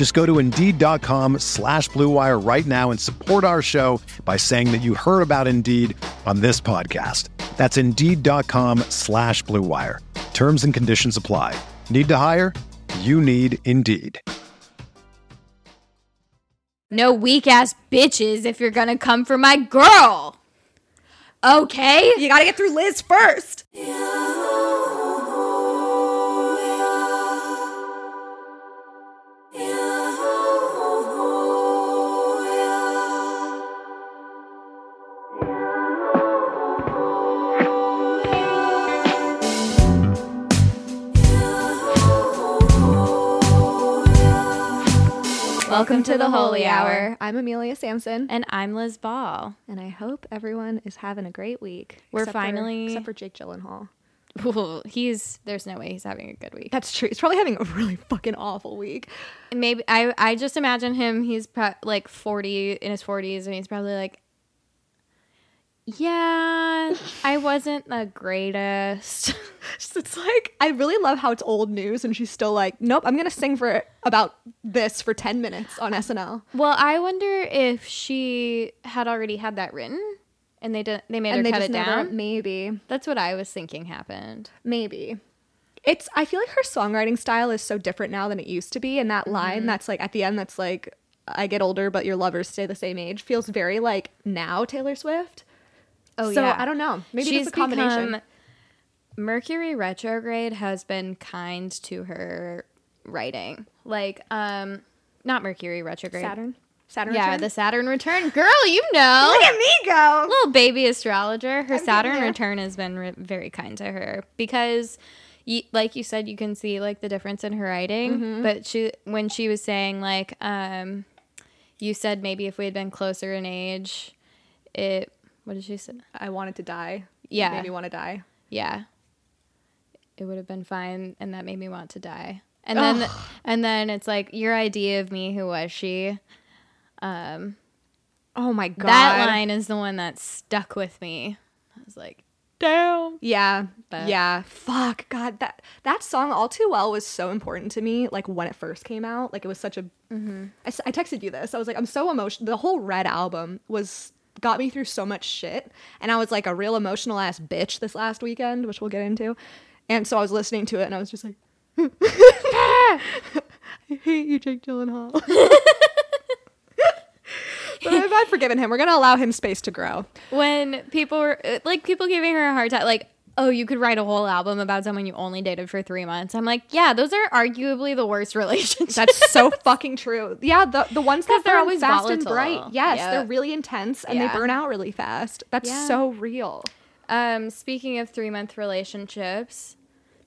Just go to Indeed.com slash BlueWire right now and support our show by saying that you heard about Indeed on this podcast. That's Indeed.com slash BlueWire. Terms and conditions apply. Need to hire? You need Indeed. No weak ass bitches if you're gonna come for my girl. Okay? You gotta get through Liz first. Welcome to the Holy Hour. I'm Amelia Sampson, And I'm Liz Ball. and I hope everyone is having a great week. We're except for- finally- except for Jake Gyllenhaal. Ooh, he's there's no way he's having a good week. That's true. He's probably having a really fucking awful week. Maybe I I just imagine him he's pro- like 40 in his 40s and he's probably like yeah, I wasn't the greatest. It's like I really love how it's old news, and she's still like, "Nope, I'm gonna sing for about this for ten minutes on SNL." well, I wonder if she had already had that written and they did they made her they cut it never, maybe, That's what I was thinking happened. maybe. It's. I feel like her songwriting style is so different now than it used to be, and that Mm-hmm. line that's like at the end, that's like, "I get older, but your lovers stay the same age," feels very like now Taylor Swift. Oh so yeah. I don't know. Maybe She's it's a combination. Mercury retrograde has been kind to her writing. Like, um, not Mercury retrograde. Saturn. Saturn. Yeah, return? the Saturn return. Girl, you know. Look at me go. Little baby astrologer. Her getting Saturn return has been re- very kind to her because. You, like you said, you can see like the difference in her writing. Mm-hmm. But she, when she was saying like, um, you said maybe if we had been closer in age, it. What did she say? I wanted to die. Yeah. Made me want to die. yeah it would have been fine and that made me want to die and then and then it's like your idea of me who was she um Oh my god. that line is the one that stuck with me i was like damn Yeah. But- yeah. Fuck. God. That that song all too well was so important to me. Like when it first came out. Like it was such a. Mm-hmm. I I texted you this. I was like, I'm so emotional. The whole Red album was got me through so much shit, and I was like a real emotional ass bitch this last weekend, which we'll get into. And so I was listening to it, and I was just like, I hate you, Jake Gyllenhaal. but I've, I've forgiven him. We're gonna allow him space to grow. when people were like people giving her a hard time like oh you could write a whole album about someone you only dated for three months i'm like yeah those are arguably the worst relationships That's so fucking true. Yeah, the the ones that they're always fast and bright. Yes, Yeah. they're really intense and Yeah. they burn out really fast. That's Yeah. so real. Um, speaking of three month relationships,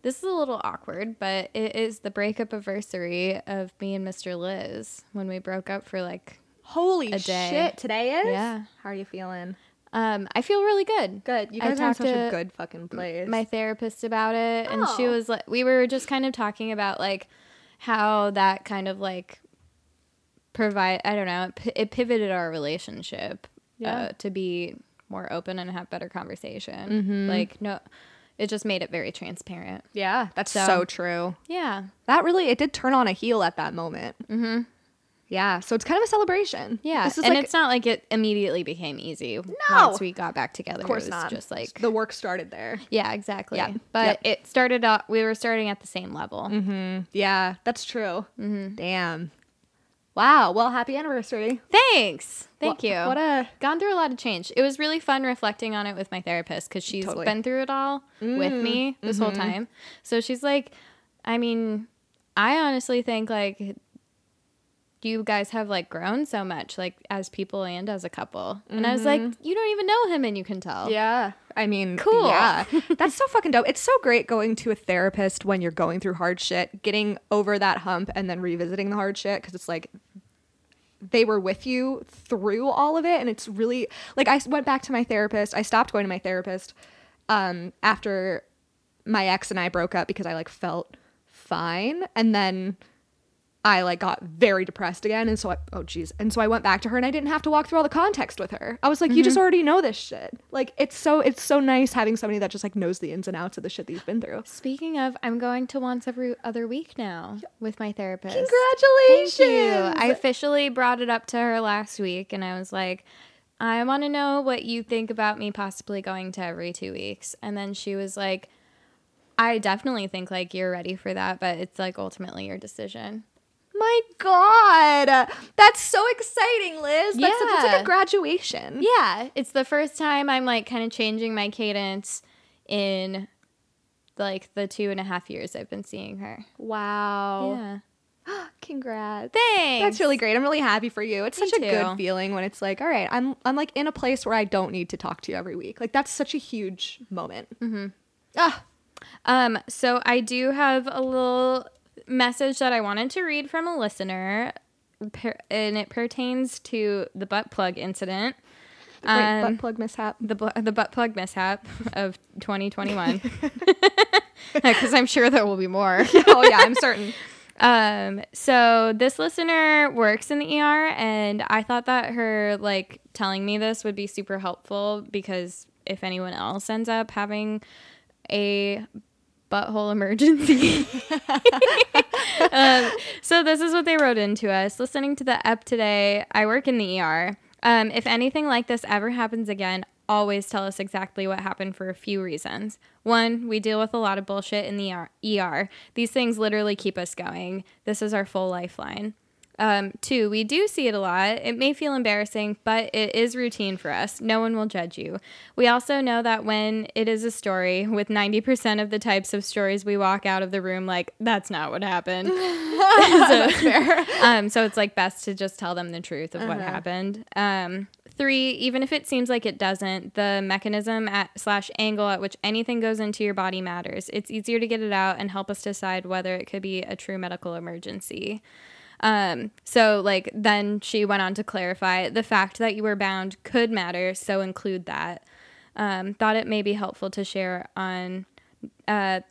this is a little awkward, but it is the breakup anniversary of me and Mr. Liz when we broke up for like. Holy A day. shit! Today is. Yeah. How are you feeling? Um, I feel really good. Good. You I guys are in such a good fucking place. My therapist about it, and she Oh. was like, we were just kind of talking about like how that kind of like provide. I don't know. It, pi- it pivoted our relationship Yeah. uh, to be more open and have better conversation. Mm-hmm. Like no, it just made it very transparent. yeah, that's So- so, true. Yeah. That really it did turn on a heel at that moment. Mm-hmm. Yeah. So it's kind of a celebration. Yeah, This is and like, it's not like it immediately became easy No. once we got back together. of course it was not. just like the work started there. yeah, exactly. Yeah, But yep. it started out. We were starting at the same level. Mm-hmm. Yeah, that's true. Mm-hmm. Damn. Wow. Well, happy anniversary. Thanks. Thank you. What a gone through a lot of change. It was really fun reflecting on it with my therapist because she's Totally. been through it all with mm-hmm. me this whole time. So she's like, I mean, I honestly think like you guys have like grown so much, like as people and as a couple. And I was like, you don't even know him and you can tell. Yeah. I mean, Cool. Yeah. That's so fucking dope. It's so great going to a therapist when you're going through hard shit, getting over that hump and then revisiting the hard shit because it's like they were with you through all of it and it's really like I went back to my therapist. I stopped going to my therapist um after my ex and I broke up because I like felt fine and then I like got very depressed again and so I oh geez and so I went back to her and I didn't have to walk through all the context with her. I was like you just mm-hmm. already know this shit. Like it's so it's so nice having somebody that just like knows the ins and outs of the shit that you've been through. Speaking of, I'm going to once every other week now with my therapist. Congratulations. Thank you. I officially brought it up to her last week and I was like, I want to know what you think about me possibly going to every two weeks. And then she was like, I definitely think like you're ready for that, but it's like ultimately your decision. My god. That's so exciting, Liz. That's, that's like a graduation. Yeah, it's the first time I'm like kind of changing my cadence in like the two and a half years I've been seeing her. Wow. Yeah. Congrats. Thanks. That's really great. I'm really happy for you. It's Me such a too. good feeling when it's like, all right, I'm I'm like in a place where I don't need to talk to you every week. Like that's such a huge moment. Mm-hmm. Ah, Um, so I do have a little message that I wanted to read from a listener, and it pertains to the butt plug incident. the Um, butt plug mishap. the bu- the butt plug mishap of 2021, because I'm sure there will be more. oh yeah, I'm certain. Um, so this listener works in the ER, and I thought that her like telling me this would be super helpful because if anyone else ends up having a butthole emergency. um, so this is what they wrote into us. Listening to the ep today, I work in the ER. Um, if anything like this ever happens again, always tell us exactly what happened for a few reasons. One, we deal with a lot of bullshit in the ER. ER. These things literally keep us going. This is our full lifeline. Um, two, we do see it a lot. It may feel embarrassing, but it is routine for us. No one will judge you. We also know that when it is a story, with 90% of the types of stories, we walk out of the room like, that's not what happened. so, um, so it's like best to just tell them the truth of what happened. Um, three, even if it seems like it doesn't, the mechanism at slash angle at which anything goes into your body matters. It's easier to get it out and help us decide whether it could be a true medical emergency. Um, so like then she went on to clarify the fact that you were bound could matter, so include that. Um, thought it may be helpful to share on uh,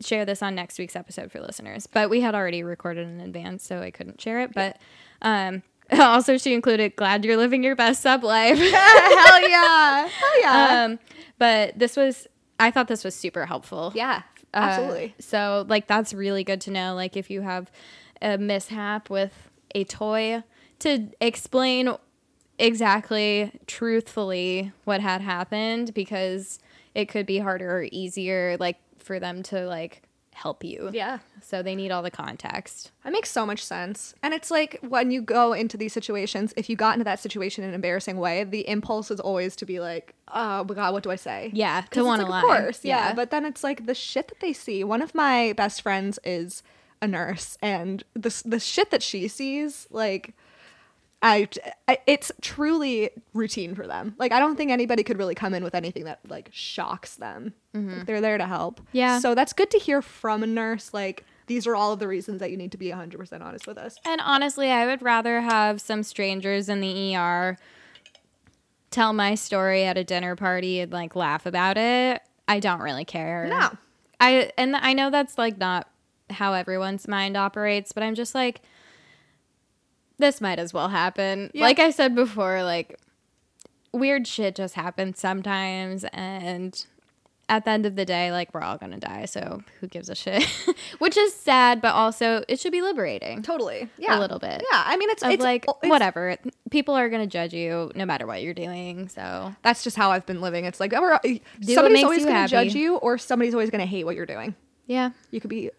share this on next week's episode for listeners. But we had already recorded in advance, so I couldn't share it. But um, also she included glad you're living your best sub life. Hell yeah. Hell yeah. um, but this was I thought this was super helpful. yeah. Uh, Absolutely. so like that's really good to know. Like if you have a mishap with a toy, to explain exactly truthfully what had happened because it could be harder or easier like for them to like help you. yeah. So they need all the context. That makes so much sense. And it's like when you go into these situations, if you got into that situation in an embarrassing way, the impulse is always to be like, oh my God, what do I say? Yeah. to want to like, lie. Of course, yeah. But then it's like the shit that they see. One of my best friends is a nurse, and the the shit that she sees, like, I, I it's truly routine for them. Like, I don't think anybody could really come in with anything that like shocks them. Like, they're there to help. Mm-hmm. Yeah. So that's good to hear from a nurse. Like, these are all of the reasons that you need to be 100% honest with us. And honestly, I would rather have some strangers in the ER tell my story at a dinner party and like laugh about it. I don't really care. No. I and I know that's like not how everyone's mind operates, but I'm just like this might as well happen. Yeah. Like I said before, like weird shit just happens sometimes and at the end of the day, like we're all gonna die, so who gives a shit? Which is sad, but also it should be liberating Totally. Yeah. a little bit. Yeah. I mean, it's, it's like it's- whatever. People are gonna judge you no matter what you're doing. So That's just how I've been living. It's like, oh, somebody's always to happy. judge you or somebody's always to hate what you're doing. yeah, You could be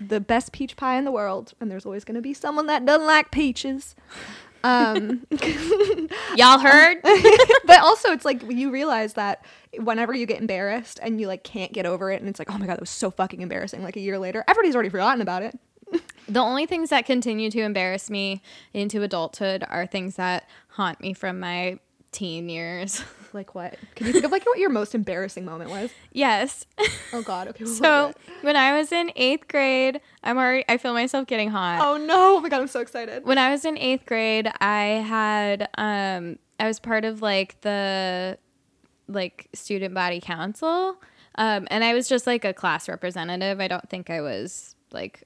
the best peach pie in the world, and there's always going to be someone that doesn't like peaches. Um, Y'all heard? but also, it's like you realize that whenever you get embarrassed and you like can't get over it, and it's like, oh my god, that was so fucking embarrassing. Like a year later, everybody's already forgotten about it. the only things that continue to embarrass me into adulthood are things that haunt me from my teen years. Like what? Can you think of like what your most embarrassing moment was? yes. Oh god. Okay. So when I was in eighth grade, I'm already I feel myself getting hot. Oh no! Oh my god! I'm so excited. When I was in eighth grade, I had um I was part of like the like student body council. Um and I was just like a class representative. I don't think I was like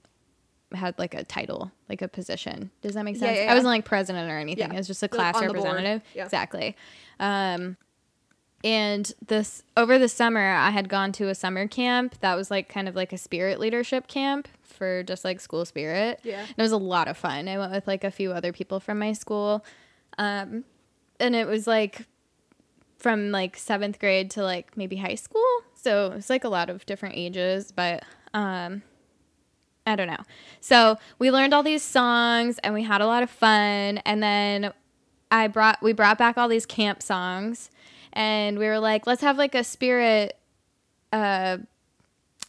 had like a title, like a position. Does that make Yeah, sense? yeah, I wasn't like president or anything. Yeah. I was just a class representative. Yeah. Exactly. Um and this over the summer I had gone to a summer camp that was like kind of like a spirit leadership camp for just like school spirit. Yeah. And it was a lot of fun. I went with like a few other people from my school. Um and it was like from like seventh grade to like maybe high school. So it was like a lot of different ages, but um I don't know. So we learned all these songs and we had a lot of fun and then I brought we brought back all these camp songs and we were like, let's have like a spirit uh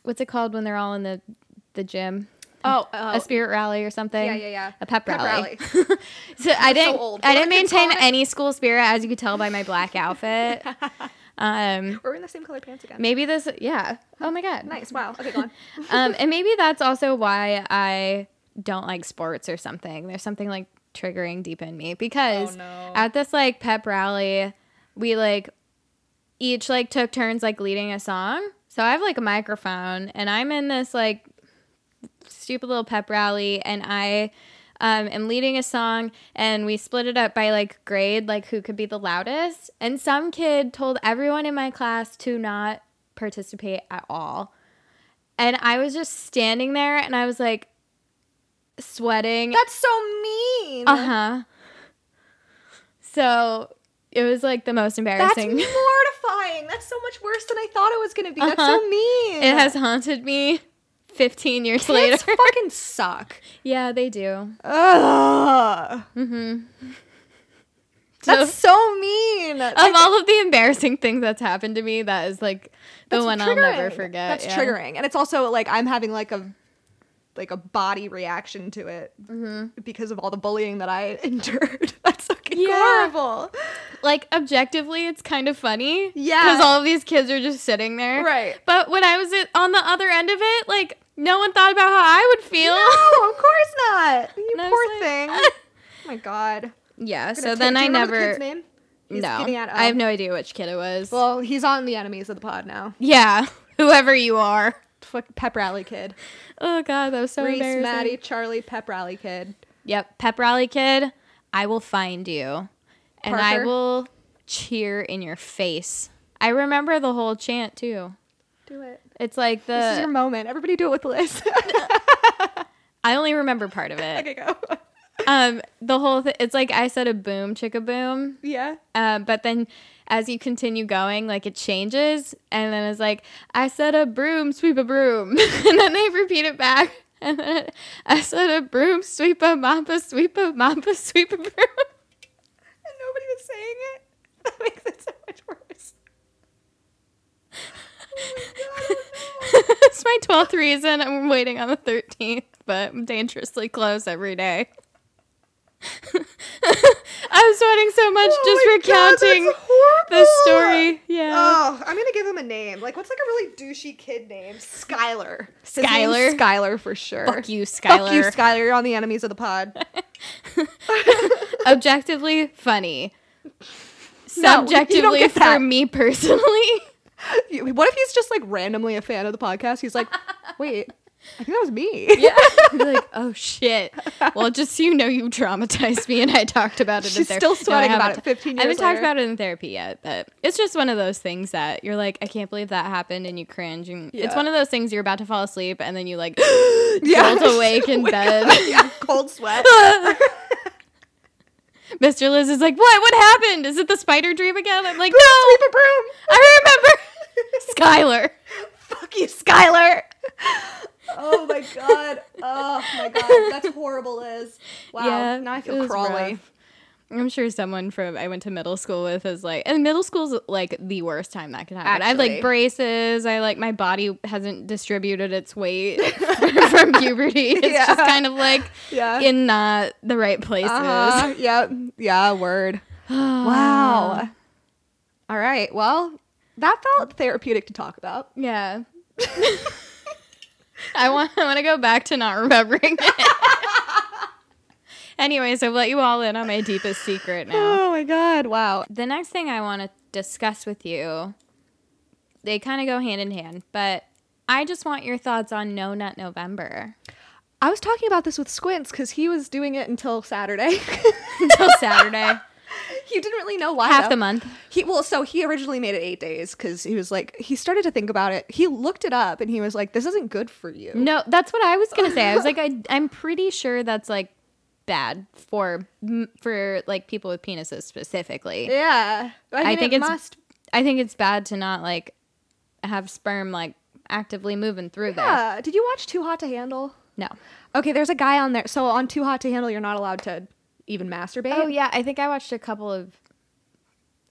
what's it called when they're all in the the gym? Oh, oh. A spirit rally or something. Yeah, yeah, yeah. A pep, Pep rally. rally. so I didn't old. I didn't maintain any school spirit as you could tell by my black outfit. um We're in the same color pants again. maybe this yeah. Oh my god. Nice. Wow. Okay, go on. um, and maybe that's also why I don't like sports or something. There's something like triggering deep in me because Oh, no. at this like pep rally, we like each like took turns like leading a song. So I have like a microphone and I'm in this like stupid little pep rally and I um, am leading a song and we split it up by like grade, like who could be the loudest. And some kid told everyone in my class to not participate at all. And I was just standing there and I was like sweating. That's so mean. Uh huh. So it was like the most embarrassing. That's mortifying. That's so much worse than I thought it was gonna be. That's Uh-huh. so mean. it has haunted me 15 years Kids later. fucking suck. yeah, they do. Ugh. Mm-hmm. That's so mean. of all of the embarrassing things that's happened to me, that is like the one I'll never triggering. forget. That's yeah. triggering, and it's also like I'm having like a like a body reaction to it because of all the bullying that I endured. That's fucking Yeah. horrible. Like objectively, it's kind of funny. Yeah. because all of these kids are just sitting there. Right. But when I was on the other end of it, like no one thought about how I would feel. No, of course not. You And poor like, thing. oh my god. Yeah. So then I never. kid's name? He's no, I have no idea which kid it was. Well, he's on the enemies of the pod now. yeah, whoever you are. Fuck pep rally kid. Oh god, that was so Reese, embarrassing. Maddie, Charlie, pep rally kid. Yep, pep rally kid. I will find you, and I will cheer in your face. I remember the whole chant too. Do it. It's like the. This is your moment. Everybody do it with Liz. I only remember part of it. okay, go. Um, the whole thing. It's like I said a boom, chicka boom. yeah. Um, but then as you continue going, like it changes, and then it's like I said a broom, sweep a broom, and then they repeat it back, and then I said a broom, sweep a mop a sweep a mop a sweep a broom. And nobody was saying it. That makes it so much worse. Oh my God, oh no. it's my twelfth reason. I'm waiting on the thirteenth, but I'm dangerously close every day. I'm sweating so much Oh just God, recounting the story. Yeah. Oh, I'm gonna give him a name. Like, what's like a really douchey kid name? Skylar. Skylar? Skylar for sure. Fuck you, Fuck you, Skylar. Skylar. You're on the enemies of the pod. Objectively funny. No, Subjectively get for me personally. What if he's just like randomly a fan of the podcast? He's like, wait, I think that was me. Yeah. Like, oh shit. Well, just so you know, you traumatized me, and I talked about it. in She's ther- still No, sweating about haven't it 15 I haven't years talked about it in therapy yet, but it's just one of those things that you're like, I can't believe that happened, and you cringe. And Yeah. it's one of those things you're about to fall asleep, and then you like Yeah. jolt awake in bed. yeah, cold sweat. Mr. Liz is like, what? What happened? Is it the spider dream again? I'm like, Sweep no, a broom. I remember. Skylar. Fuck you, Skylar. Oh my god. Oh my god. That's horrible, Liz. Wow. Yeah, now I feel crawly. Rough. I'm sure someone from I went to middle school with is like, and middle school's like the worst time that could happen. I have like braces. I like my body hasn't distributed its weight from puberty. It's Yeah. just kind of like Yeah. in not the right places. Uh-huh. Yeah. Yeah, word. wow. All right. Well, that felt therapeutic to talk about. Yeah. I want I want to go back to not remembering it. Anyways, I've let you all in on my deepest secret now. Oh my god. Wow. The next thing I want to discuss with you, they kind of go hand in hand, but I just want your thoughts on No Nut November I was talking about this with Squints because he was doing it until Saturday. until Saturday, he didn't really know why. half though. the month. He well, so he originally made it eight days because he was like he started to think about it. He looked it up and he was like, "This isn't good for you." No, that's what I was gonna say. I was like, I, I'm pretty sure that's like bad for for like people with penises specifically. Yeah, I, mean, think it it's must. I think it's bad to not like have sperm like actively moving through there. Yeah. Did you watch Too Hot to Handle? No. Okay, there's a guy on there. So on Too Hot to Handle, you're not allowed to even masturbate. Oh yeah, I think I watched a couple of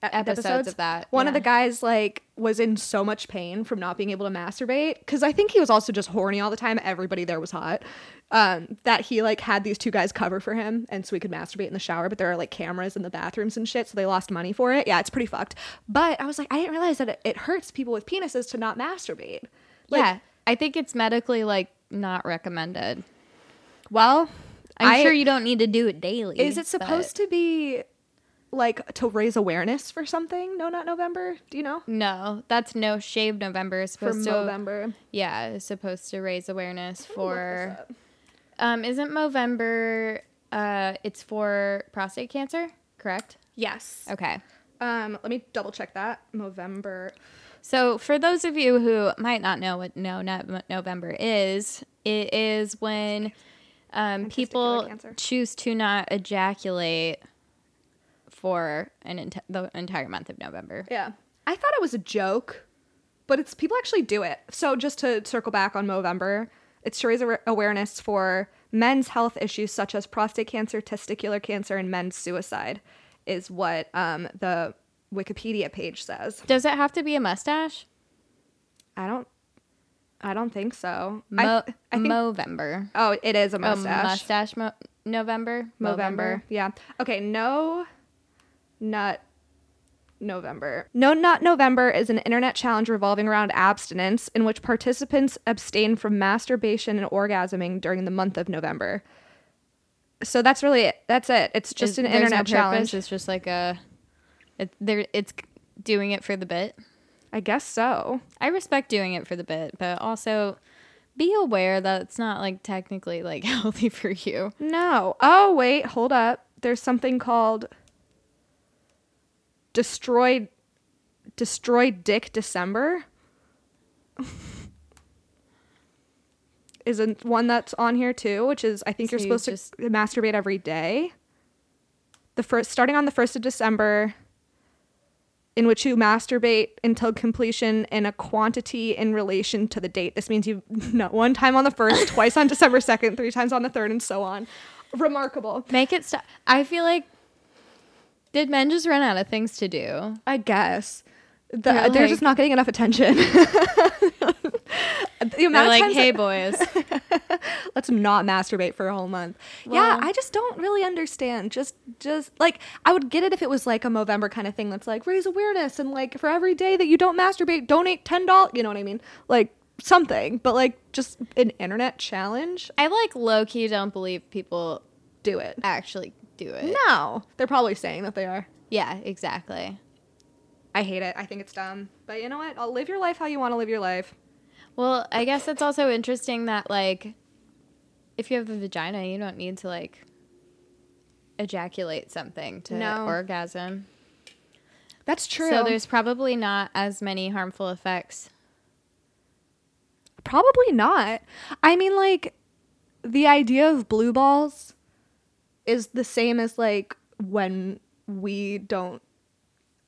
e- episodes of that, One of the guys like was in so much pain from not being able to masturbate because I think he was also just horny all the time. Everybody there was hot. Um, that he like had these two guys cover for him, and so he could masturbate in the shower. But there are like cameras in the bathrooms and shit, so they lost money for it. Yeah, it's pretty fucked. But I was like, I didn't realize that it, it hurts people with penises to not masturbate. Like, yeah, I think it's medically like not recommended. Well, I'm I- sure you don't need to do it daily. Is it supposed to be like to raise awareness for something? No, not November. Do you know? No, that's no shave November. It's For supposed to November. Yeah, it's supposed to raise awareness for um isn't November? uh it's for prostate cancer, correct? Yes. Okay. Um, let me double check that. November. So, for those of you who might not know what No Nut November is, it is when um, people cancer. choose to not ejaculate for an enti- the entire month of November. Yeah. I thought it was a joke, but it's people actually do it. So just to circle back on Movember, it's to raise aware- awareness for men's health issues such as prostate cancer, testicular cancer, and men's suicide, is what um, the Wikipedia page says. Does it have to be a mustache? I don't. I don't think so. I, Mo- th- I think. Movember. oh, it is a Oh, mustache. mustache mo- November. November. Yeah. Okay. No nut November. No Not November is an internet challenge revolving around abstinence in which participants abstain from masturbation and orgasming during the month of November. So that's really it. That's it. It's just Is- an internet no purpose, challenge. It's just like a. It, there, it's doing it for the bit. I guess so. I respect doing it for the bit, but also be aware that it's not like technically like healthy for you. No. Oh, wait. Hold up. There's something called Destroyed Destroyed Dick December. is a, one that's on here too, which is I think So you're you supposed just- to masturbate every day. The first starting on the 1st of December in which you masturbate until completion in a quantity in relation to the date. This means you no one time on the 1st, twice on December 2nd, three times on the 3rd and so on. Remarkable. Make it stop. I feel like did men just run out of things to do? I guess. The, They're they're, like- just not getting enough attention. the They're amount of like, times hey boys, let's not masturbate for a whole month. yeah, I just don't really understand. Just, just like I would get it if it was like a Movember kind of thing. That's like raise awareness and like for every day that you don't masturbate, donate ten dollars. You know what I mean? Like something. But like just an internet challenge, I like low key don't believe people do it. actually do it. No, they're probably saying that they are. Yeah, exactly. I hate it. I think it's dumb. But you know what? I'll live your life how you want to live your life. Well, I guess it's also interesting that like if you have a vagina, you don't need to like ejaculate something to No. orgasm. That's true. So there's probably not as many harmful effects. Probably not. I mean, like, the idea of blue balls is the same as, like, when we don't,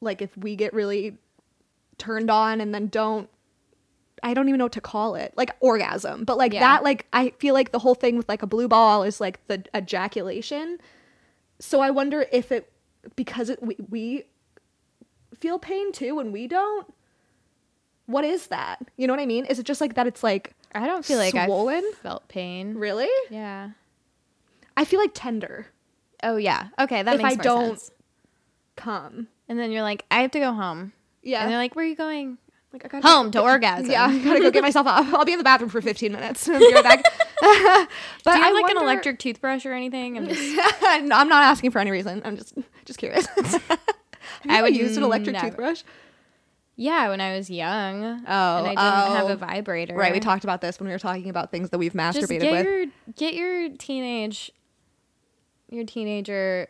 like, if we get really turned on and then don't I don't even know what to call it. Like orgasm. But like Yeah. that like I feel like the whole thing with like a blue ball is like the ejaculation. So I wonder if it because it we, we feel pain too when we don't. What is that? You know what I mean? Is it just like that it's like I don't feel like Swollen? I felt pain. really? Yeah. I feel like tender. Oh yeah. Okay, that If makes I more don't- sense. Come. And then you're like, I have to go home. Yeah. And they're like, Where are you going? like I gotta Home to orgasm. Yeah, I gotta go get myself up. I'll be in the bathroom for 15 minutes. I'll be right back. but Do you have I like an electric toothbrush or anything? I'm just no, I'm not asking for any reason. I'm just just curious. Have you I would use an electric never. toothbrush? Yeah, when I was young. Oh, and I didn't have oh. a vibrator. Right, we talked about this when we were talking about things that we've Just masturbated get with. your get your teenage your teenager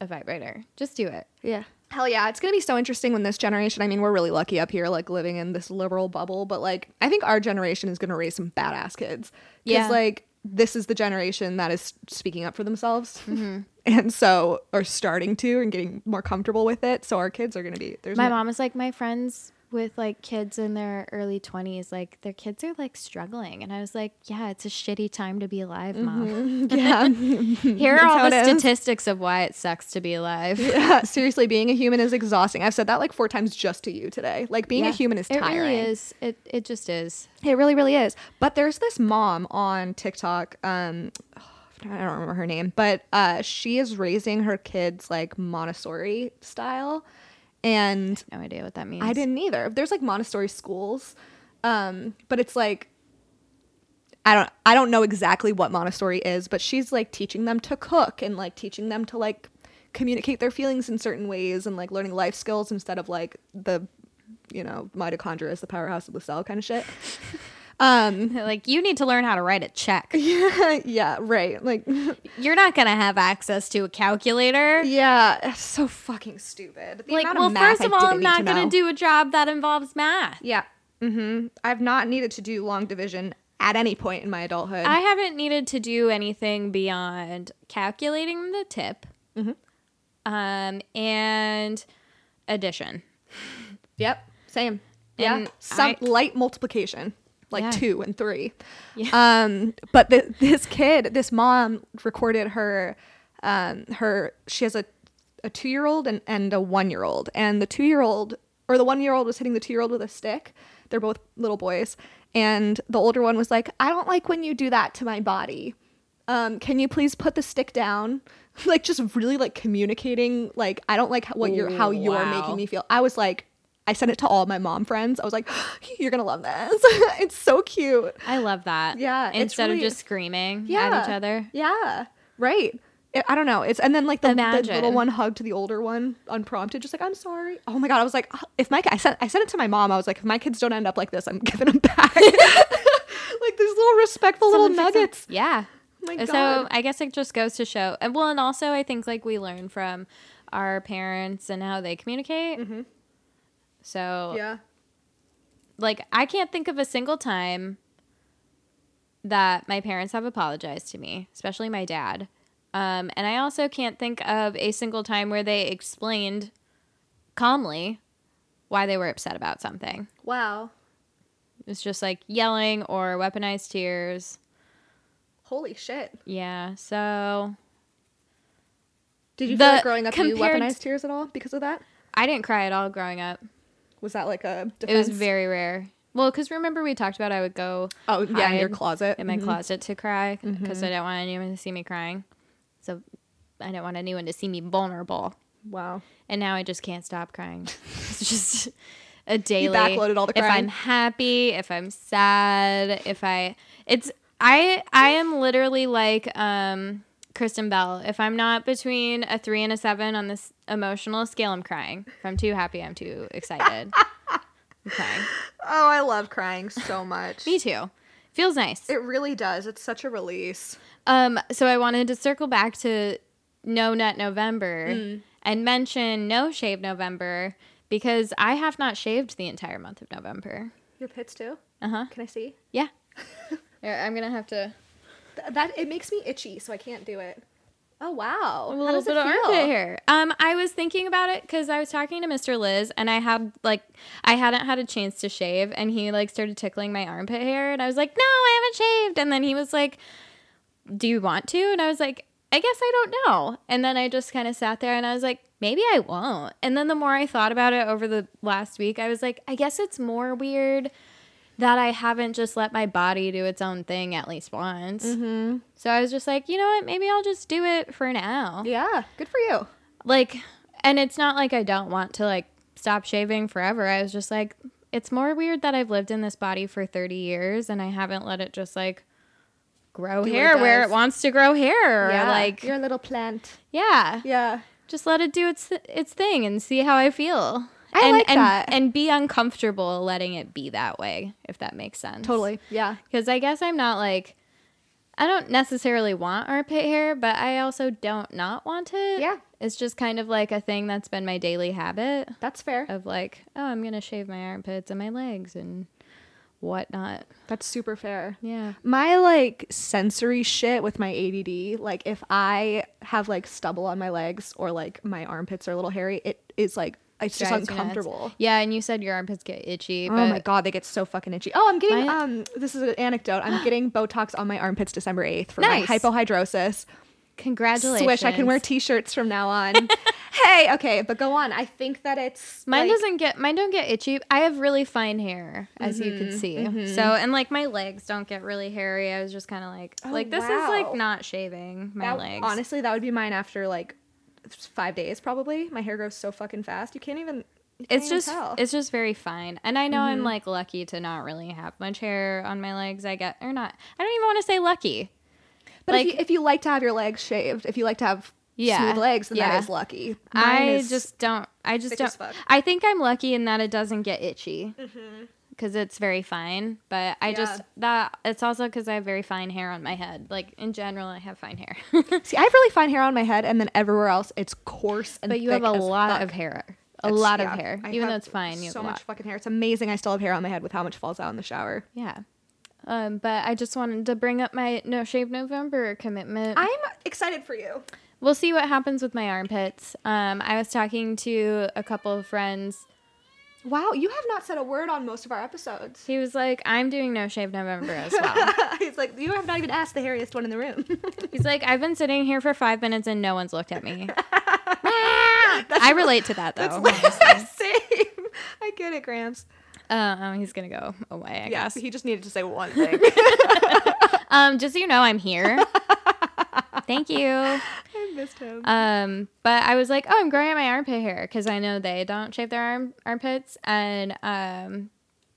a vibrator. Just do it. Yeah. Hell yeah, it's gonna be so interesting when this generation. I mean, we're really lucky up here, like living in this liberal bubble, but like, I think our generation is gonna raise some badass kids. Because Yeah. like, this is the generation that is speaking up for themselves, mm-hmm. and so are starting to and getting more comfortable with it. So our kids are gonna be. There's My no- mom is like my friends with like kids in their early 20s like their kids are like struggling and I was like yeah it's a shitty time to be alive mom. Yeah. Here are all the is. statistics of why it sucks to be alive. yeah. Seriously, being a human is exhausting. I've said that like four times just to you today. Like being a human is tiring It really is. It it just is. It really, really is. But there's this mom on TikTok. Um, I don't remember her name, but uh, she is raising her kids like Montessori style, and No idea what that means. I didn't either. There's like Montessori schools, um, but it's like I don't I don't know exactly what Montessori is, but she's like teaching them to cook and like teaching them to like communicate their feelings in certain ways and like learning life skills instead of like the you know mitochondria is the powerhouse of the cell kind of shit. Um, like you need to learn how to write a check. yeah, yeah, right. Like, You're not gonna have access to a calculator. yeah, it's so fucking stupid. The like, well, math first of all, I'm not to gonna know. do a job that involves math. Yeah. Mm-hmm. I've not needed to do long division at any point in my adulthood. I haven't needed to do anything beyond calculating the tip, Mm-hmm. um, and addition. Yep. Same. Yeah. And Some I- light multiplication, like Yeah. two and three. Yeah. Um, but th- this kid, this mom recorded her, um, her, she has a, a two year old and, and a one year old. And the two year old, or the one year old was hitting the two year old with a stick. They're both little boys. And the older one was like, I don't like when you do that to my body. Um, can you please put the stick down? like just really like communicating. Like I don't like what you're how you're Wow. making me feel. I was like, I sent it to all my mom friends. I was like, you're gonna love this. it's so cute. I love that. Yeah, Instead really- of just screaming Yeah. at each other. Yeah. Right. It- I don't know. It's and then like the, the little one hugged the older one unprompted, just like I'm sorry. Oh my god! I was like, "Ah, if my I sent I sent it to my mom. I was like, if my kids don't end up like this, I'm giving them back. like these little respectful little Someone them. nuggets. Yeah. Oh my so I guess it just goes to show, and well, and also I think like we learn from our parents and how they communicate. So. Yeah. like I can't think of a single time that my parents have apologized to me, especially my dad. Um, and I also can't think of a single time where they explained calmly why they were upset about something. Wow. It's just like yelling or weaponized tears. Holy shit. Yeah. So Did you feel like growing up you weaponized tears at all because of that? I didn't cry at all growing up. Was that like a defense? It was very rare. Well, because remember we talked about I would go Oh yeah, in your closet. in my closet to cry because I don't want anyone to see me crying. So I don't want anyone to see me vulnerable. Wow. And now I just can't stop crying. it's just a daily. You backloaded all the If. I'm happy, if I'm sad, if I, it's I I am literally like um Kristen Bell. If I'm not between a three and a seven on this emotional scale, I'm crying. If I'm too happy, I'm too excited. I'm crying. Oh, I love crying so much. Me too. Feels nice. It really does. It's such a release. Um, so I wanted to circle back to No Nut November Mm. and mention No Shave November because I have not shaved the entire month of November. Your pits too? Uh huh. Can I see? Yeah. Here, I'm gonna have to. Th- that it makes me itchy, so I can't do it. Oh wow. a little bit it of armpit hair. Um, I was thinking about it because I was talking to Mr. Liz, and I had like I hadn't had a chance to shave, and he like started tickling my armpit hair, and I was like, "No, I haven't shaved." And then he was like, "Do you want to?" And I was like, "I guess I don't know." And then I just kind of sat there, and I was like, "Maybe I won't." And then the more I thought about it over the last week, I was like, "I guess it's more weird." That I haven't just let my body do its own thing at least once. Mm-hmm. So I was just like, you know what? Maybe I'll just do it for now Yeah. Good for you. like and it's not like I don't want to like stop shaving forever. I was just like it's more weird that I've lived in this body for 30 years and I haven't let it just like grow Do hair it where it wants to grow hair yeah. like you're a little plant. yeah, Yeah. just let it do its its thing and see how I feel. I and, like and, that. and be uncomfortable letting it be that way if that makes sense. Totally. Yeah. Because I guess I'm not like, I don't necessarily want armpit hair, but I also don't not want it. Yeah. It's just kind of like a thing that's been my daily habit That's fair. of like, oh, I'm going to shave my armpits and my legs and whatnot. That's super fair. Yeah. My like sensory shit with my ADD, like if I have like stubble on my legs or like my armpits are a little hairy, it is like it's just uncomfortable. Yeah. And you said your armpits get itchy. Oh my god, they get so fucking itchy. Oh, I'm getting My- um this is an anecdote. I'm getting Botox on my armpits December 8th for Nice. my hypohidrosis. Congratulations. Swish, I can wear t-shirts from now on. hey, okay, but go on. I think that it's Mine like- doesn't get mine don't get itchy. I have really fine hair, as you Mm-hmm, can see. So and like my legs don't get really hairy. I was just kind of like, Oh, like this is like not shaving my that- legs. Honestly, that would be mine after like 5 days probably. My hair grows so fucking fast. You can't even you can't it's even just tell. Mm-hmm. it's just very fine and i know i'm like lucky to not really have much hair on my legs i get or not i don't even want to say lucky But like- if, you, if you like to have your legs shaved, if you like to have Yeah, smooth legs, then yeah. that is lucky. Mine i is- just don't i just don't i think i'm lucky in that it doesn't get itchy because it's very fine but i just Yeah. that it's also because i have very fine hair on my head like in general i have fine hair see. I have really fine hair on my head, and then everywhere else, it's coarse and. but you have a lot fuck. of hair a It's- lot of hair I even though it's fine you so much fucking hair. It's amazing. I still have hair on my head with how much falls out in the shower. yeah um, but I just wanted to bring up my No Shave November commitment. I'm excited for you. We'll see what happens with my armpits. Um, I was talking to a couple of friends. Wow, you have not said a word on most of our episodes. He was like, "I'm doing No Shave November as well." He's like, you have not even asked the hairiest one in the room. He's like, "I've been sitting here for five minutes and no one's looked at me." I relate to that though. That's same. I get it, Gramps. Uh, oh, he's gonna go away. I Yeah, guess. he just needed to say one thing. Um, just so you know, I'm here. Thank you. I missed him. Um, but I was like, oh, I'm growing out my armpit hair because I know they don't shave their arm armpits, and um,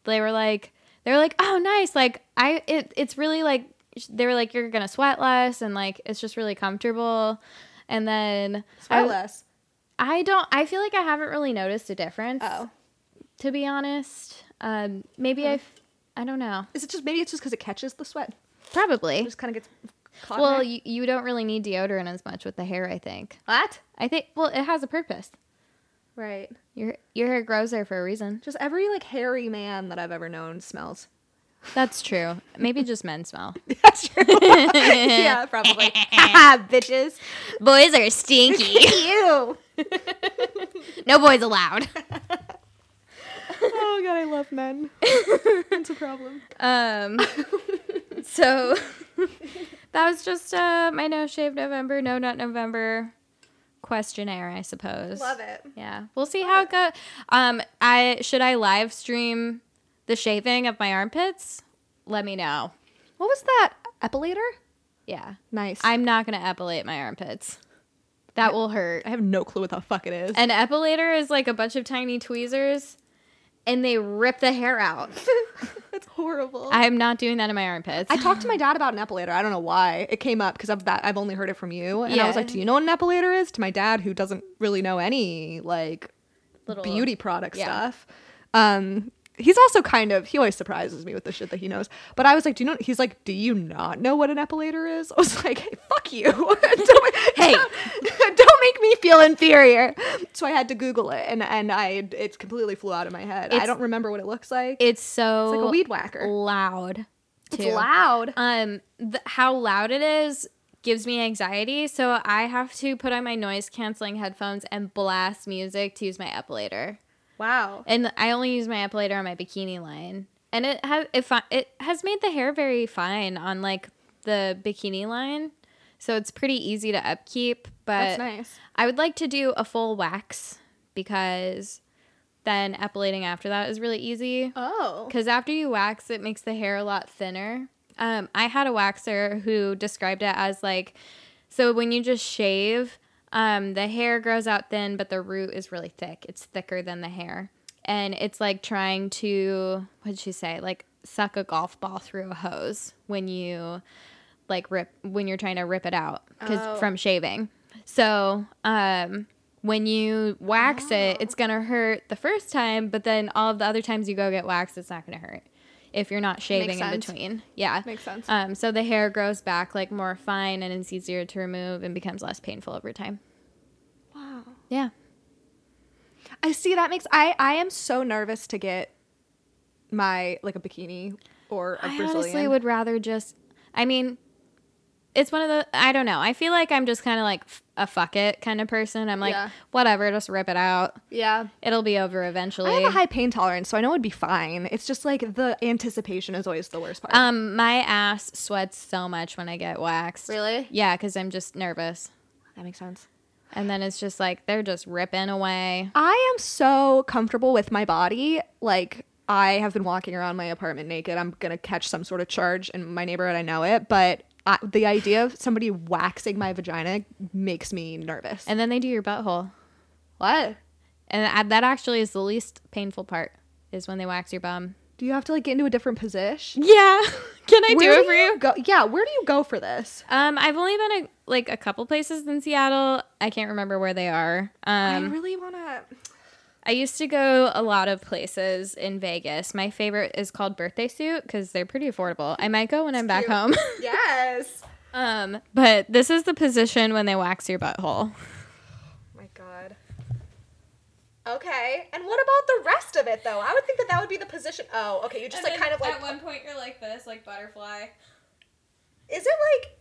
they were like, they were like, oh, nice. Like I, it, it's really like they were like, you're gonna sweat less, and like it's just really comfortable. And then Sweat I, less. I don't. I feel like I haven't really noticed a difference. Oh. to be honest. Um, maybe I've. I don't know. Is it just maybe it's just because it catches the sweat? Probably. It just kind of gets Well, you, you don't really need deodorant as much with the hair. I think. what? I think. Well, it has a purpose. Right. Your your hair grows there for a reason. Just every like hairy man that I've ever known smells. That's true. Maybe just men smell. That's true. yeah, probably. Bitches. Boys are stinky. Ew. no boys allowed. Oh god, I love men. That's a problem. Um. So that was just uh, my no shave November, no nut November questionnaire, I suppose. Love it. Yeah, we'll see how it goes. Um, I should I live stream the shaving of my armpits? Let me know. What was that? Epilator? Yeah, Nice. I'm not gonna epilate my armpits. That will hurt. I have no clue what the fuck it is. An epilator is like a bunch of tiny tweezers, and they rip the hair out. That's horrible. I'm not doing that in my armpits. I talked to my dad about an epilator. I don't know why it came up because of that. I've only heard it from you, and I was like, "Do you know what an epilator is?" To my dad, who doesn't really know any like Little- beauty product yeah. stuff. Um, he's also kind of he always surprises me with the shit that he knows. But I was like, "Do you know?" He's like, "Do you not know what an epilator is?" I was like, "Hey, fuck you! don't, Hey. don't make me feel inferior." So I had to Google it, and and I it completely flew out of my head. I don't remember what it looks like. It's so It's like a weed whacker. loud. It's loud. Um, th- how loud it is gives me anxiety. So I have to put on my noise canceling headphones and blast music to use my epilator. Wow. And I only use my epilator on my bikini line. And it has it, fi- it has made the hair very fine on like the bikini line. So it's pretty easy to upkeep, but That's nice. I would like to do a full wax because then epilating after that is really easy. Oh. Because after you wax, it makes the hair a lot thinner. Um, I had a waxer who described it as like, so when you just shave, um, the hair grows out thin, but the root is really thick. It's thicker than the hair. And it's like trying to, what did she say? Like suck a golf ball through a hose when you like rip, when you're trying to rip it out because Oh. from shaving. So, um, when you wax it, it's gonna hurt the first time, but then all of the other times you go get waxed, it's not gonna hurt if you're not shaving in between. Yeah, Makes sense. Um, so the hair grows back like more fine and it's easier to remove and becomes less painful over time. Yeah. I see that makes I I am so nervous to get my like a bikini or a I Brazilian. I honestly would rather just. I mean, it's one of the. I don't know. I feel like I'm just kind of like a fuck it kind of person. I'm like, Yeah. whatever, just rip it out. yeah. It'll be over eventually. I have a high pain tolerance, so I know it'd be fine. It's just like the anticipation is always the worst part. Um, my ass sweats so much when I get waxed. Really? Yeah, because I'm just nervous. that makes sense. And then it's just like they're just ripping away. I am so comfortable with my body. Like I have been walking around my apartment naked. I'm gonna catch some sort of charge in my neighborhood. I know it, but I, the idea of somebody waxing my vagina makes me nervous. And then they do your butthole. what? And that- that actually is the least painful part is when they wax your bum. Do you have to like get into a different position? Yeah. Can I Where do it for you? Go- yeah. Where do you go for this? Um, I've only been a, like a couple places in Seattle. I can't remember where they are. I Um, really wanna. I used to go a lot of places in Vegas. My favorite is called Birthday Suit because they're pretty affordable. I might go when I'm back cute. home. Yes. um, but this is the position when they wax your butthole. My god. Okay, and what about the rest of it though? I would think that that would be the position. Oh, okay, you just like kind of like. At one point you're like this, like butterfly. Is it like?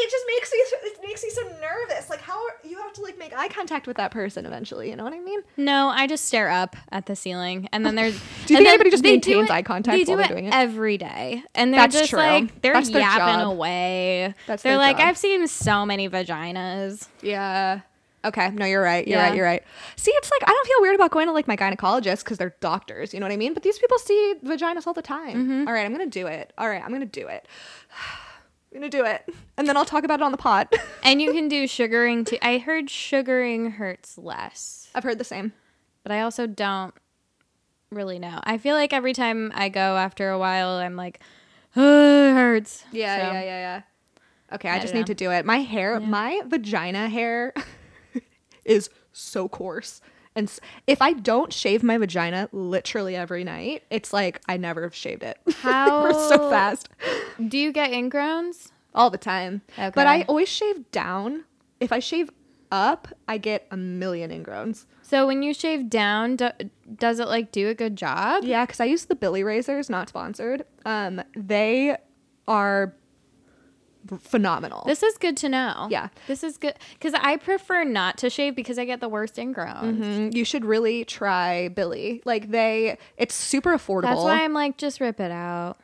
It just makes me. It makes me so nervous. Like how are, you have to like make eye contact with that person eventually. You know what I mean? No, I just stare up at the ceiling, and then there's. Do you and think anybody just maintains it- eye contact They while they're doing it? every day, and they're That's just true. like they're That's their yapping job. away. That's they're their like, job. I've seen so many vaginas. Yeah. Okay. No, you're right. You're Yeah. right. You're right. See, it's like I don't feel weird about going to like my gynecologist because they're doctors. You know what I mean? But these people see vaginas all the time. Mm-hmm. All right, I'm gonna do it. All right, I'm gonna do it. I'm gonna do it, and then I'll talk about it on the pod. And you can do sugaring too. I heard sugaring hurts less, I've heard the same. but I also don't really know. I feel like every time I go after a while, I'm like, oh, it hurts. Yeah, So- yeah, yeah, yeah. Okay, I, I just need to do it. My hair, my vagina hair is so coarse. And if I don't shave my vagina literally every night, it's like I never have shaved it. How- We're so fast. Do you get ingrowns? All the time. But I always shave down. If I shave up, I get a million ingrowns. So when you shave down, do, does it like do a good job? Yeah, because I use the Billie razors, not sponsored. Um, they are phenomenal. This is good to know. Yeah. This is good because I prefer not to shave because I get the worst ingrowns. Mm, you should really try Billie. Like they, it's super affordable. That's why I'm like, just rip it out.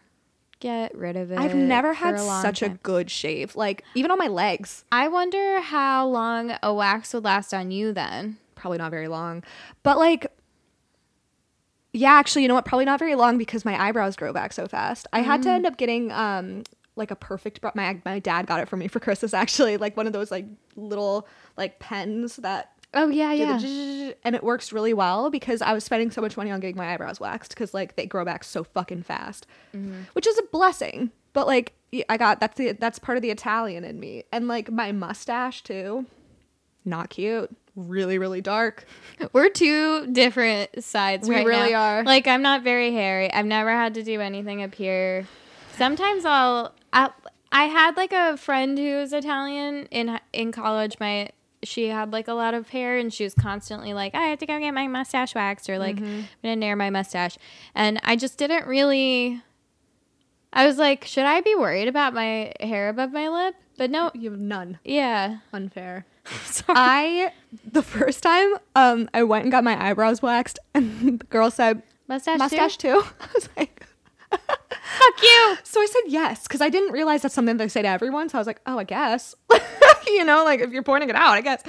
Get rid of it. I've never had a such a good shave. Like even on my legs, I wonder how long a wax would last on you then. probably not very long. But like yeah, actually, you know what? Probably not very long because my eyebrows grow back so fast. I had to Mm. end up getting um like a perfect my my dad got it for me for Christmas actually, like one of those like little like pens that Oh yeah, do the and it works really well because I was spending so much money on getting my eyebrows waxed because like they grow back so fucking fast, Mm-hmm. which is a blessing. But like I got that's the that's part of the Italian in me, and like my mustache too, not cute, really really dark. We're two different sides. We right really now. are. Like I'm not very hairy. I've never had to do anything up here. Sometimes I'll. I, I had like a friend who was Italian in in college. My she had like a lot of hair, and she was constantly like, "I have to go get my mustache waxed," or like, Mm-hmm. "I'm gonna nair my mustache," and I just didn't really. I was like, should I be worried about my hair above my lip? But no, You have none. yeah. Unfair. Sorry. I the first time um I went and got my eyebrows waxed and the girl said mustache, mustache too? too. I was like Fuck you. so I said yes because I didn't realize that's something they say to everyone. So I was like, oh, I guess. you know, like if you're pointing it out, I guess.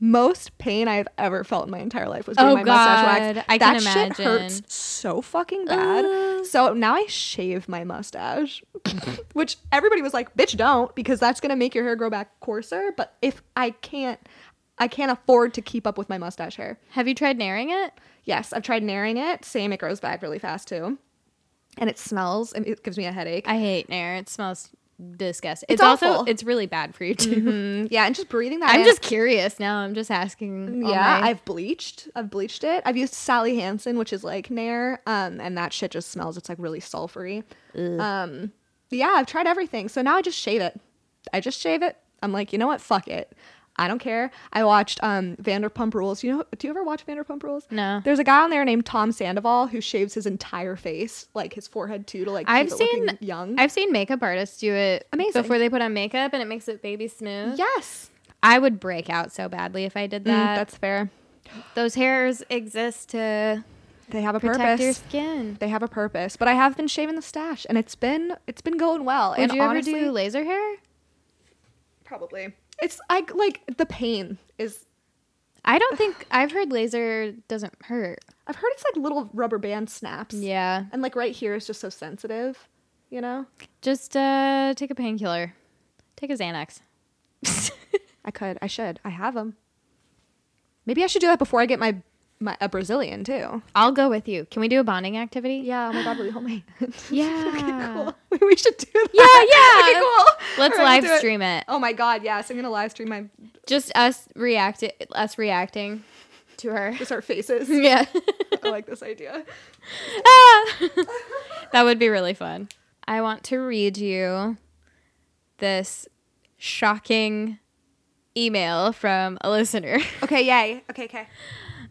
Most pain I've ever felt in my entire life was doing Oh, my mustache wax. I that can shit hurts so fucking bad. Ugh. so now I shave my mustache, which everybody was like, "Bitch, don't," because that's gonna make your hair grow back coarser. But if I can't, I can't afford to keep up with my mustache hair. Have you tried naring it? Yes, I've tried naring it. Same, it grows back really fast too, and it smells. and It gives me a headache. I hate nair. It smells disgusting. It's It's, also awful. it's really bad for you too. Mm, yeah, and just breathing that. I'm in- just curious now. I'm just asking. yeah. I've bleached. I've bleached it. I've used Sally Hansen, which is like Nair, um, and that shit just smells. It's like really sulfury. Um, yeah, I've tried everything. So now I just shave it. I just shave it. I'm like, you know what? Fuck it. I don't care. I watched um Vanderpump Rules. You know, do you ever watch Vanderpump Rules? No. There's a guy on there named Tom Sandoval who shaves his entire face, like his forehead too, to like keep I've it seen young. I've seen makeup artists do it Amazing. before they put on makeup, and it makes it baby smooth. yes, I would break out so badly if I did Mm, that. that's fair. Those hairs exist to They have a protect purpose. your skin. they have a purpose. But I have been shaving the stash, and it's been it's been going well. Would and you honestly, ever do laser hair? Probably. It's I like the pain is. I don't think I've heard laser doesn't hurt. I've heard it's like little rubber band snaps. Yeah, And like right here is just so sensitive, you know. just uh, take a painkiller. Take a Xanax. I could. I should. I have them. Maybe I should do that before I get my my a Brazilian too. I'll go with you. Can we do a bonding activity? Yeah. Oh my god, will you hold my hand? Yeah. cool. We should do that. Yeah, yeah. Okay, cool. Let's right, live stream it. Oh my god, yes. I'm gonna live stream my Just us react us reacting to her. just our faces. yeah. I like this idea. Ah. that would be really fun. I want to read you this shocking email from a listener. Okay, yay. Okay, okay.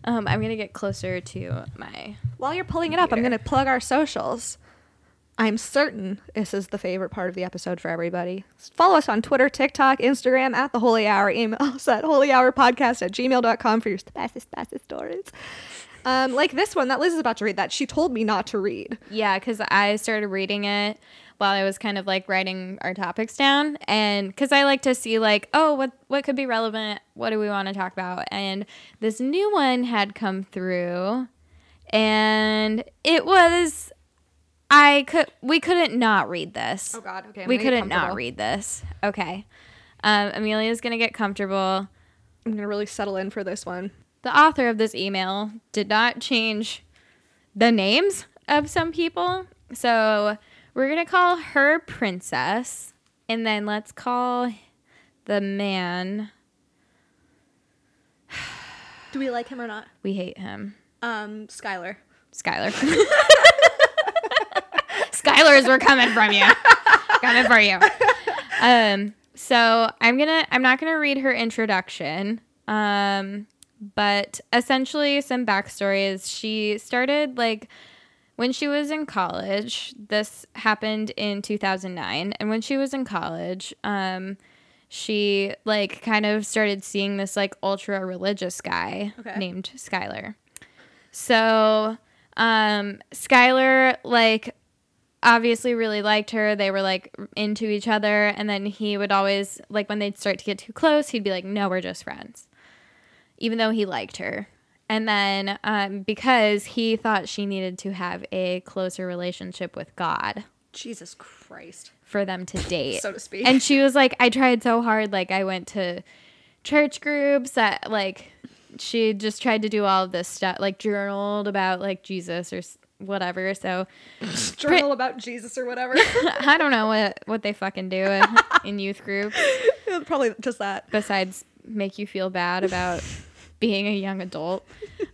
Um, I'm gonna get closer to my. While you're pulling it up, I'm going to plug our socials. I'm certain this is the favorite part of the episode for everybody. Follow us on Twitter, TikTok, Instagram at the Holy Hour. Email us at holyhourpodcast at gmail.com for your bestest, bestest stories. Um, like this one that Liz is about to read that she told me not to read. Yeah, because I started reading it while I was kind of like writing our topics down, and because I like to see like, oh, what what could be relevant? What do we want to talk about? And this new one had come through, and it was. I could. We couldn't not read this. Oh, God. Okay. I'm we couldn't not read this. Okay. Um, Amelia's gonna get comfortable. I'm going to really settle in for this one. The author of this email did not change the names of some people. So we're going to call her Princess. And then let's call the man. Do we like him or not? We hate him. Um, Skylar. Skylar. Skylers, we're coming from you. coming for you. Um, so I'm gonna I'm not gonna read her introduction. Um, but essentially some backstory is she started like when she was in college, this happened in 2009. And when she was in college, um, she like kind of started seeing this like ultra religious guy Okay. named Skylar. So, um, Skylar like obviously really liked her. They were like into each other. And then he would always like when they'd start to get too close, he'd be like, no, we're just friends, even though he liked her. And then um, because he thought she needed to have a closer relationship with God Jesus Christ. for them to date. So to speak. And she was like, I tried so hard. Like, I went to church groups that, like, she just tried to do all of this stuff, like, journaled about, like, Jesus or whatever. So Journal about Jesus or whatever. I don't know what, what they fucking do in, in youth groups Probably just that. besides make you feel bad about being a young adult.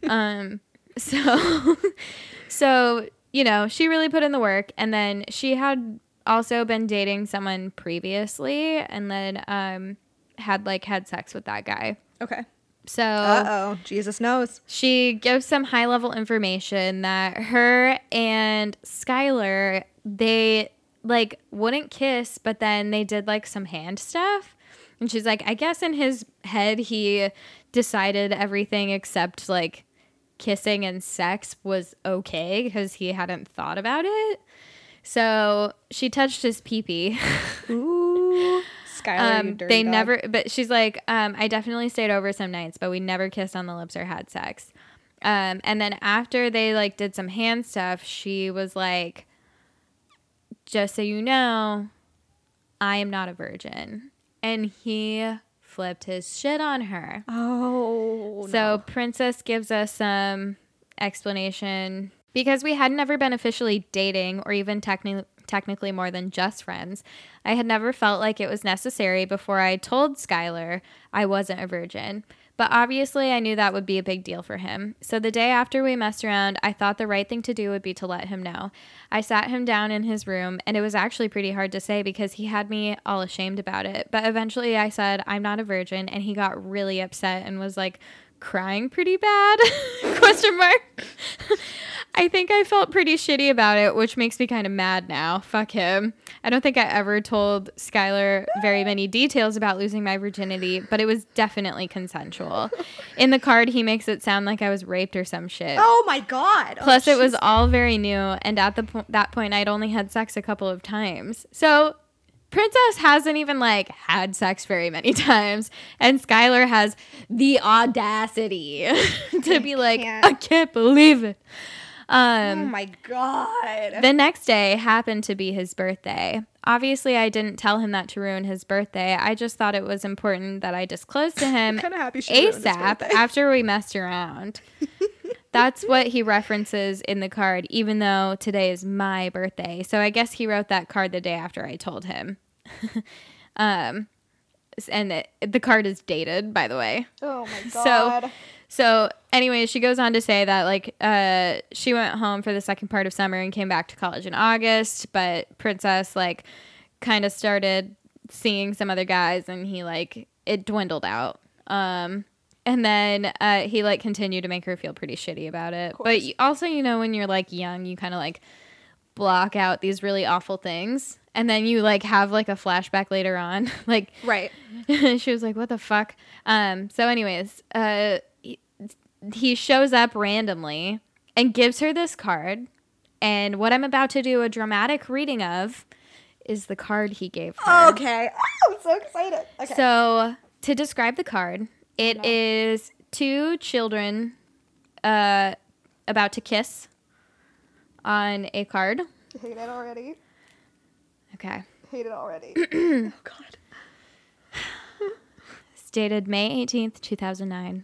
Um, so, so you know, she really put in the work, and then she had also been dating someone previously, and then um, had like had sex with that guy. Okay. So Uh oh. Jesus knows. she gives some high level information that her and Skylar they like wouldn't kiss, but then they did like some hand stuff. And she's like, I guess in his head he decided everything except like kissing and sex was okay because he hadn't thought about it. So she touched his pee pee. Ooh. Skylar, Um, dirty they dog. never, but she's like, um, I definitely stayed over some nights, but we never kissed on the lips or had sex. Um, and then after they like did some hand stuff, she was like, just so you know, I am not a virgin. And he flipped his shit on her. Oh. So Princess gives us some explanation because we had never been officially dating or even technically technically more than just friends. I had never felt like it was necessary before I told Skylar I wasn't a virgin. But obviously, I knew that would be a big deal for him. So the day after we messed around, I thought the right thing to do would be to let him know. I sat him down in his room, and it was actually pretty hard to say because he had me all ashamed about it. But eventually, I said, I'm not a virgin, and he got really upset and was like, crying pretty bad? Question mark. I think i felt pretty shitty about it which makes me kind of mad now. Fuck him. I don't think i ever told skylar very many details about losing my virginity but it was definitely consensual. In the card he makes it sound like i was raped or some shit. Oh my god. Oh, Plus, it was all very new, and at the po- that point, I'd only had sex a couple of times. So, Princess hasn't even like had sex very many times, and Skylar has the audacity to be like, can't. "I can't believe it." Oh Um, my god. the next day happened to be his birthday. Obviously, I didn't tell him that to ruin his birthday. I just thought it was important that I disclose to him ASAP after we messed around. That's what he references in the card, even though today is my birthday. So I guess he wrote that card the day after I told him. Um, and it, the card is dated, by the way. oh my god. So, so anyway, she goes on to say that like uh, she went home for the second part of summer and came back to college in August, but Princess like kind of started seeing some other guys, and he like it dwindled out. Um, and then uh, he like continued to make her feel pretty shitty about it. But also, you know, when you're like young, you kind of like block out these really awful things, and then you like have like a flashback later on, like right. she was like, "What the fuck?" Um. So, anyways, uh, he, he shows up randomly and gives her this card, and what I'm about to do a dramatic reading of is the card he gave her. Okay. Oh, I'm so excited. Okay. So, to describe the card, it is two children, uh, about to kiss on a card. I hate it already. Okay. Hate it already. oh god. It's dated May 18th, 2009.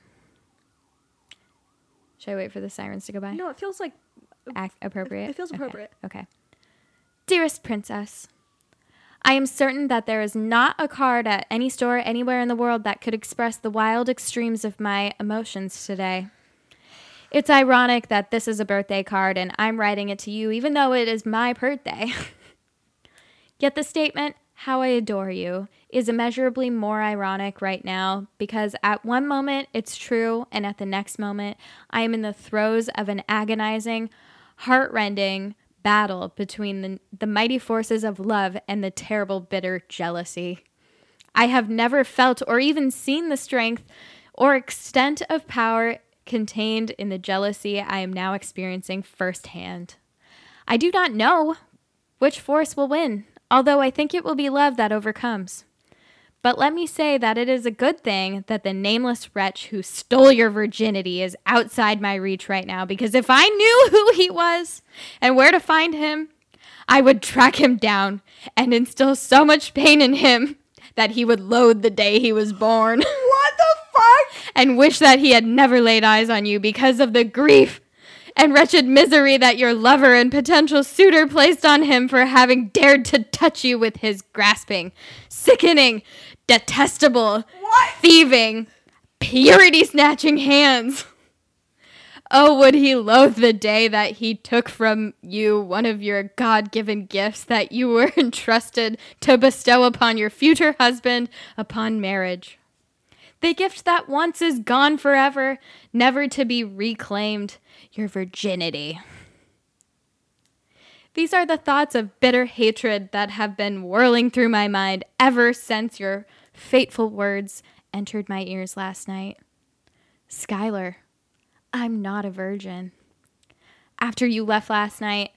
Should I wait for the sirens to go by? No, it feels like Ac- appropriate? it feels Okay, appropriate. Okay. Dearest Princess, I am certain that there is not a card at any store anywhere in the world that could express the wild extremes of my emotions today. It's ironic that this is a birthday card and I'm writing it to you even though it is my birthday. Yet the statement, How I adore you, is immeasurably more ironic right now because at one moment it's true, and at the next moment I am in the throes of an agonizing, heartrending battle between the, the mighty forces of love and the terrible, bitter jealousy. I have never felt or even seen the strength or extent of power contained in the jealousy I am now experiencing firsthand. I do not know which force will win, although I think it will be love that overcomes. But let me say that it is a good thing that the nameless wretch who stole your virginity is outside my reach right now, because if I knew who he was and where to find him, I would track him down and instill so much pain in him that he would loathe the day he was born What the fuck? and wish that he had never laid eyes on you because of the grief and wretched misery that your lover and potential suitor placed on him for having dared to touch you with his grasping, sickening, detestable, What? thieving, purity snatching hands. Oh, would he loathe the day that he took from you one of your God given gifts that you were entrusted to bestow upon your future husband upon marriage? The gift that once is gone forever, never to be reclaimed, your virginity. These are the thoughts of bitter hatred that have been whirling through my mind ever since your fateful words entered my ears last night. Skylar, I'm not a virgin. After you left last night,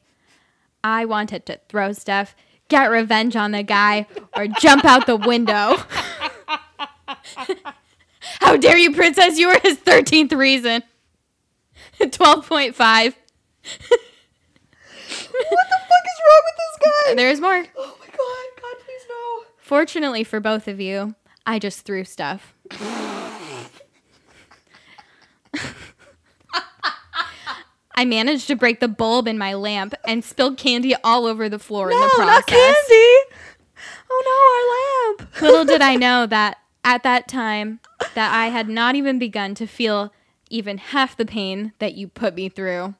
I wanted to throw stuff, get revenge on the guy, or jump out the window. How dare you, princess? You were his 13th reason. 12.5. What the fuck is wrong with this guy? There's more. Oh my god, God, please no. Fortunately for both of you, I just threw stuff. I managed to break the bulb in my lamp and spilled candy all over the floor in the process. not candy. Oh no, our lamp. Little did I know that at that time that I had not even begun to feel even half the pain that you put me through.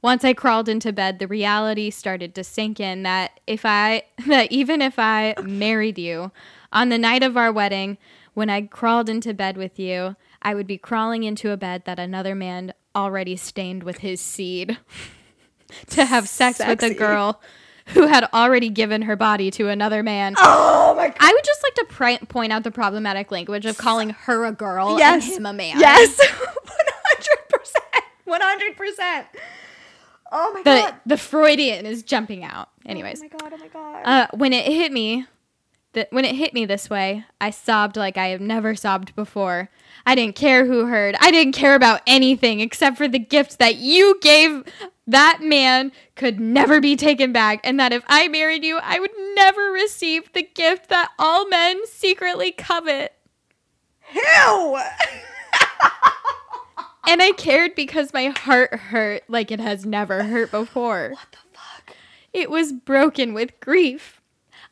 Once I crawled into bed, the reality started to sink in that if I that even if I married you on the night of our wedding, when I crawled into bed with you, I would be crawling into a bed that another man already stained with his seed to have sex with a girl who had already given her body to another man. Oh my god. I would just like to pri- point out the problematic language of calling her a girl Yes. and him a man. Yes. 100%. 100%. Oh my The god. the Freudian is jumping out. Anyways, Oh my god, oh my god. uh, when it hit me, that when it hit me this way, I sobbed like I have never sobbed before. I didn't care who heard. I didn't care about anything except for the gift that you gave that man could never be taken back, and that if I married you, I would never receive the gift that all men secretly covet. Ew. And I cared because my heart hurt like it has never hurt before. what the fuck? It was broken with grief.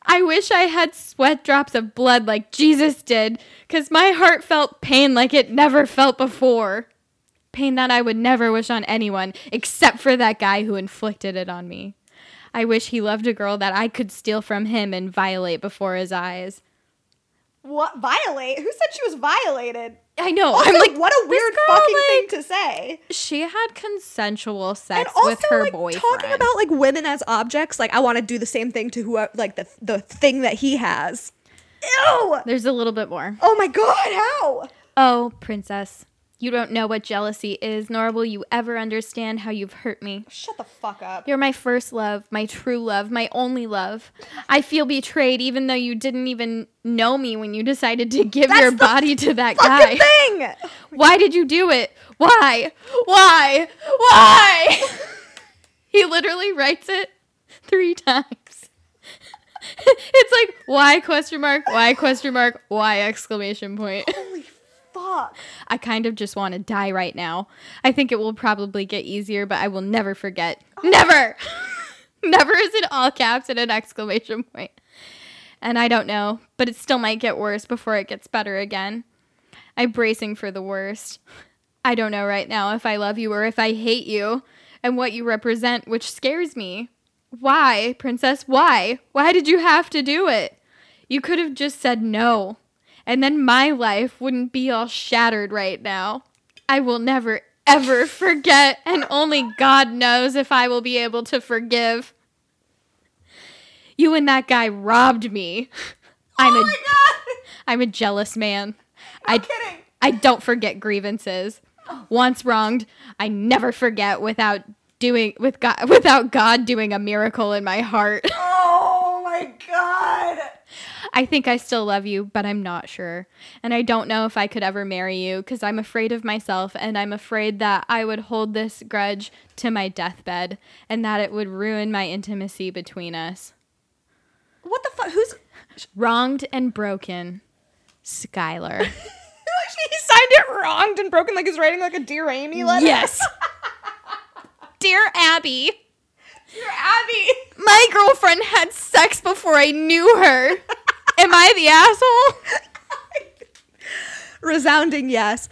I wish I had sweat drops of blood like Jesus did, because my heart felt pain like it never felt before. Pain that I would never wish on anyone except for that guy who inflicted it on me. I wish he loved a girl that I could steal from him and violate before his eyes. What violate? Who said she was violated? I know. Also, I'm like, what a weird girl, fucking like, thing to say. She had consensual sex also, with her like boyfriend. talking about like women as objects, like I want to do the same thing to whoever, like the the thing that he has. Ew! There's a little bit more. Oh my god, how? Oh, princess, you don't know what jealousy is, nor will you ever understand how you've hurt me. Shut the fuck up. You're my first love, my true love, my only love. I feel betrayed even though you didn't even know me when you decided to give That's your body to that guy. Thing. Why did you do it? Why? Why? Why? he literally writes it three times. it's like why question mark, why question mark, why exclamation point. Holy fuck. I kind of just want to die right now. I think it will probably get easier, but I will never forget. Oh. Never! never is in all caps and an exclamation point. And I don't know, but it still might get worse before it gets better again. I'm bracing for the worst. I don't know right now if I love you or if I hate you and what you represent, which scares me. Why, princess? Why? Why did you have to do it? You could have just said no and then my life wouldn't be all shattered right now. I will never, ever forget, and only God knows if I will be able to forgive. You and that guy robbed me. Oh I'm oh a my god. I'm a jealous man. I'm I kidding. I don't forget grievances. Oh. Once wronged, I never forget without doing with God without God doing a miracle in my heart. Oh my god. I think I still love you, but I'm not sure. And I don't know if I could ever marry you because I'm afraid of myself and I'm afraid that I would hold this grudge to my deathbed and that it would ruin my intimacy between us. What the fuck? Who's Wronged and broken, Skylar. he signed it wronged and broken like he's writing like a dear Amy letter? yes. Dear Abby, Dear Abby. my girlfriend had sex before I knew her. Am I the asshole? Resounding yes.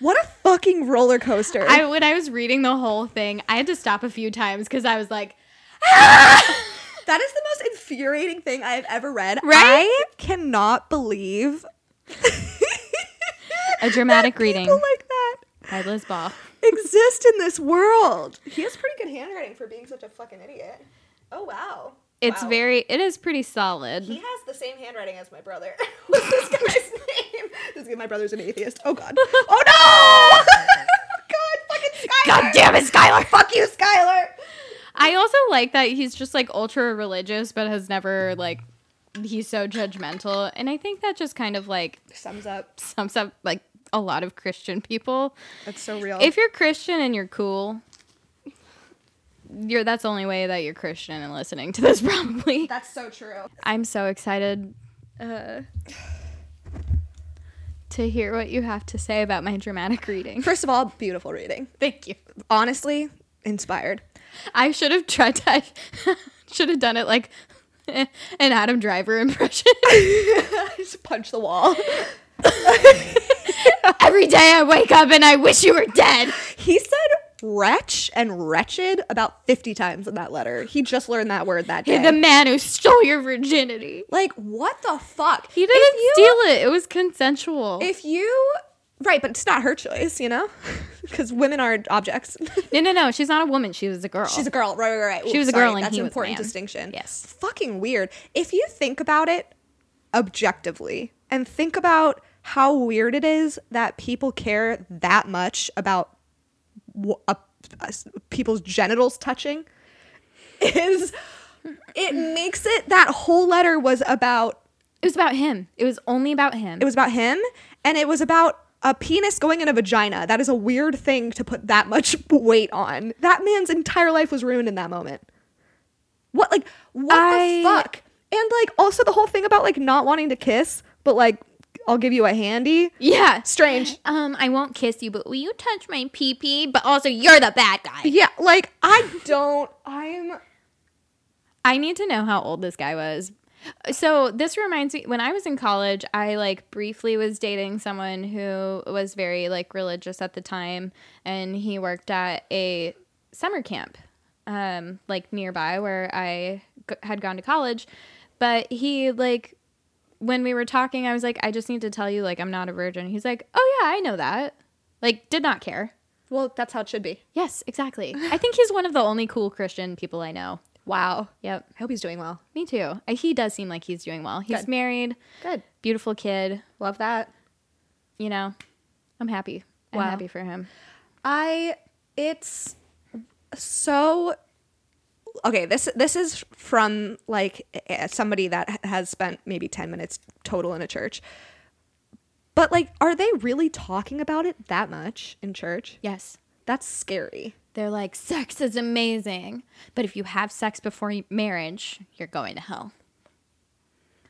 What a fucking roller coaster. I when I was reading the whole thing, I had to stop a few times because I was like, that is the most infuriating thing I have ever read. Right? I cannot believe a dramatic reading like that by Liz Ball. exist in this world. He has pretty good handwriting for being such a fucking idiot. Oh wow. It's Wow. very it is pretty solid. He has the same handwriting as my brother. What's this guy's name? This guy, my brother's an atheist. Oh god. Oh no! god, fucking Skylar. God damn it, Skylar. Fuck you, Skylar. I also like that he's just like ultra religious but has never like he's so judgmental and I think that just kind of like Sums up. sums up like a lot of Christian people. That's so real. If you're Christian and you're cool, you're that's the only way that you're Christian and listening to this probably. That's so true. I'm so excited uh, to hear what you have to say about my dramatic reading. First of all, beautiful reading. Thank you. Honestly, inspired. I should have tried to. I should have done it like an Adam Driver impression. Just punch the wall. Every day I wake up and I wish you were dead. He said wretch and wretched about 50 times in that letter. He just learned that word that day. You're the man who stole your virginity. like, what the fuck? He didn't you- steal it. It was consensual. If you. Right, but it's not her choice, you know? Because women are objects. no, no, no. She's not a woman. She was a girl. She's a girl. Right, right, right. She Ooh, was a sorry, girl and That's he an important distinction. Yes. Fucking weird. If you think about it objectively and think about how weird it is that people care that much about a, a- people's genitals touching, is it makes it that whole letter was about It was about him. It was only about him. it was about him and it was about a penis going in a vagina. That is a weird thing to put that much weight on. That man's entire life was ruined in that moment. What like what I- the fuck? And like also the whole thing about like not wanting to kiss, but like I'll give you a handy. yeah. Strange. Um, I won't kiss you, but will you touch my pee pee? But also, you're the bad guy. Yeah, like I don't I'm I need to know how old this guy was. So this reminds me when I was in college, I like briefly was dating someone who was very like religious at the time and he worked at a summer camp um like nearby where I g- had gone to college, but he like when we were talking, I was like I just need to tell you like I'm not a virgin. He's like, "Oh yeah, I know that." Like did not care. well, that's how it should be. Yes, exactly. I think he's one of the only cool Christian people I know. Wow. Yep. I hope he's doing well. Me too. He does seem like he's doing well. He's Good. married, Good. beautiful kid. Love that. You know, I'm happy. I'm Wow. happy for him. I it's so okay this this is from like somebody that has spent maybe 10 minutes total in a church but like are they really talking about it that much in church Yes. that's scary They're like, sex is amazing, but if you have sex before marriage, you're going to hell.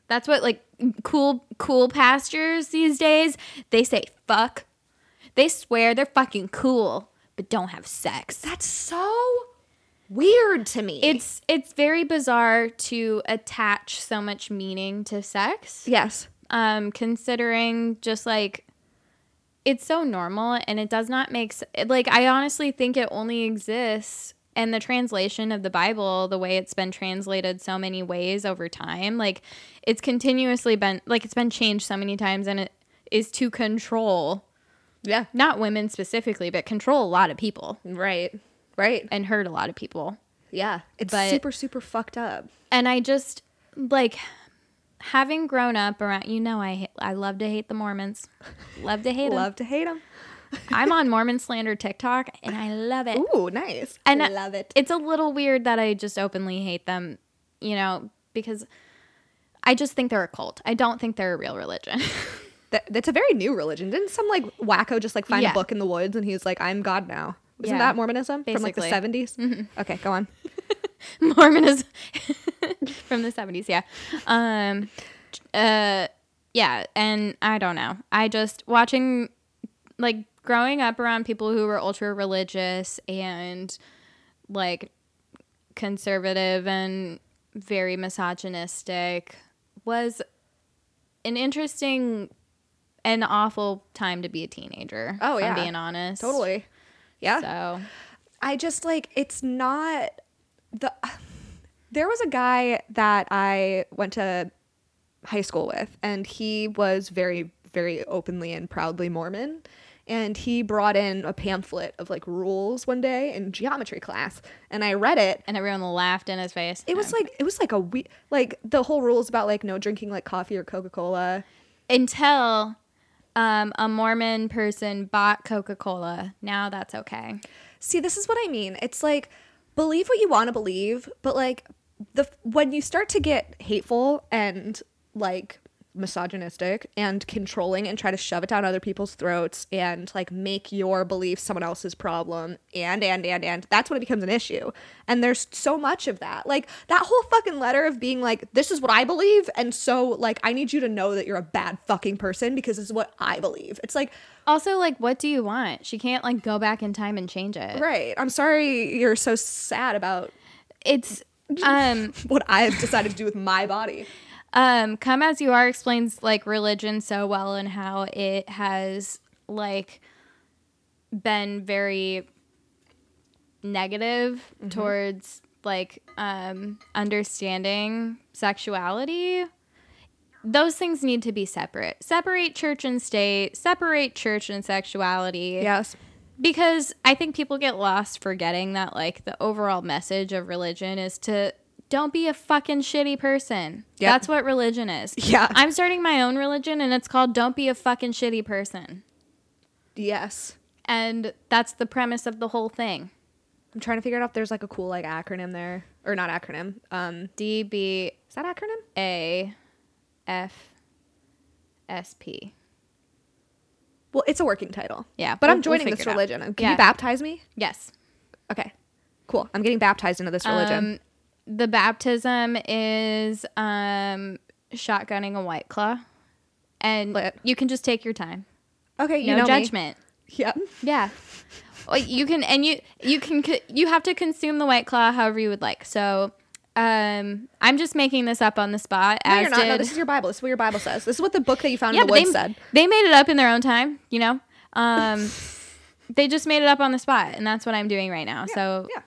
That's what like cool cool pastors these days. They say fuck. They swear they're fucking cool, but don't have sex. that's so weird to me. It's it's very bizarre to attach so much meaning to sex. yes. Um considering just like it's so normal and it does not make like i honestly think it only exists and the translation of the bible the way it's been translated so many ways over time. Like it's continuously been like it's been changed so many times and it is to control yeah. not women specifically but control a lot of people. Right right and hurt a lot of people yeah it's But- super super fucked up and I just like having grown up around you know I I love to hate the Mormons. Love to hate them. love to hate them I'm on Mormon slander TikTok and I love it. ooh nice and I love it It's a little weird that I just openly hate them, you know, because I just think they're a cult. I don't think they're a real religion. That, that's a very new religion. Didn't some like wacko just like find Yeah. a book in the woods and he's like, "I'm God now"? Isn't Yeah. that Mormonism from like the Basically. 70s? Okay, go on. Mormonism from the 70s, yeah. Um uh yeah, and I don't know. I just watching like growing up around people who were ultra religious and like conservative and very misogynistic was an interesting and awful time to be a teenager. Oh, yeah. I'm being honest. Totally. Yeah. So I just like it's not the there was a guy that I went to high school with and he was very very openly and proudly Mormon and he brought in a pamphlet of like rules one day in geometry class, and I read it. And everyone laughed in his face. It was oh. like it was like a we like the whole rules about like no drinking like coffee or Coca Cola. until um, a Mormon person bought Coca Cola. Now that's okay. See, this is what I mean. It's like believe what you want to believe, but like the when you start to get hateful and like misogynistic and controlling and try to shove it down other people's throats and like make your belief someone else's problem and and and and that's when it becomes an issue. And there's so much of that. Like that whole fucking letter of being like this is what I believe and so like I need you to know that you're a bad fucking person because this is what I believe. It's like Also, like, what do you want? She can't like go back in time and change it. right, I'm sorry you're so sad about It's um what I have decided to do with my body. Um come as you are explains like religion so well and how it has like been very negative towards like um understanding sexuality. Those things need to be separate. Separate church and state. Separate church and sexuality. Yes. because I think people get lost forgetting that like the overall message of religion is to don't be a fucking shitty person. Yep. That's what religion is. Yeah. I'm starting my own religion and it's called don't be a fucking shitty person. Yes. And that's the premise of the whole thing. I'm trying to figure out if there's like a cool like acronym there or not acronym. Um, D B is that acronym? A F S P. Well, it's a working title. Yeah, but we'll- I'm we'll joining this religion. Can Yeah. you baptize me? Yes. Okay. Cool. I'm getting baptized into this religion. Um, the baptism is um, shotgunning a white claw, and Lit. you can just take your time. okay, you No know me. judgment. Yep. Yeah. Well, you can, and you you can co- you have to consume the white claw however you would like. So, um, I'm just making this up on the spot. No, you're not. No, this is your Bible. This is what your Bible says. This is what the book that you found yeah, in the woods they, said. they made it up in their own time. You know, um, they just made it up on the spot, and that's what I'm doing right now. so Yeah.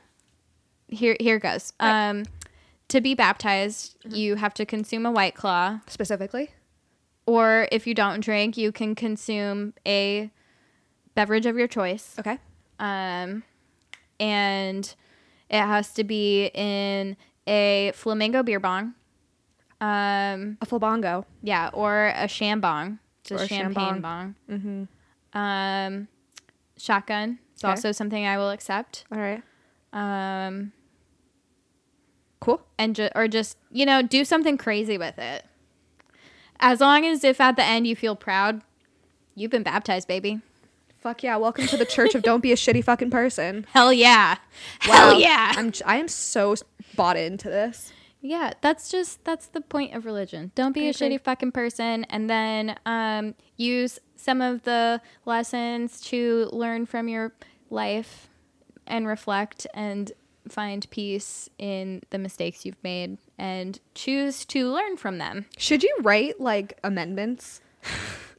Here here goes. Right. Mm-hmm. Um, to be baptized, you have to consume a white claw, Specifically. or if you don't drink, you can consume a beverage of your choice. Okay. Um, and it has to be in a flamingo beer bong. Um, A full bongo. yeah, or a shambong, Or a champagne shambong. bong. Mm-hmm. Um, shotgun. It's Okay. also something I will accept. All right. Um, Cool. and ju- or just you know do something crazy with it. As long as if at the end you feel proud, you've been baptized, baby. Fuck yeah. Welcome to the church of don't be a shitty fucking person. Hell yeah, hell yeah. I'm I am so bought into this. Yeah, that's just that's the point of religion. Don't be I a agree. shitty fucking person, and then um, use some of the lessons to learn from your life and reflect and find peace in the mistakes you've made and choose to learn from them. Should you write like amendments?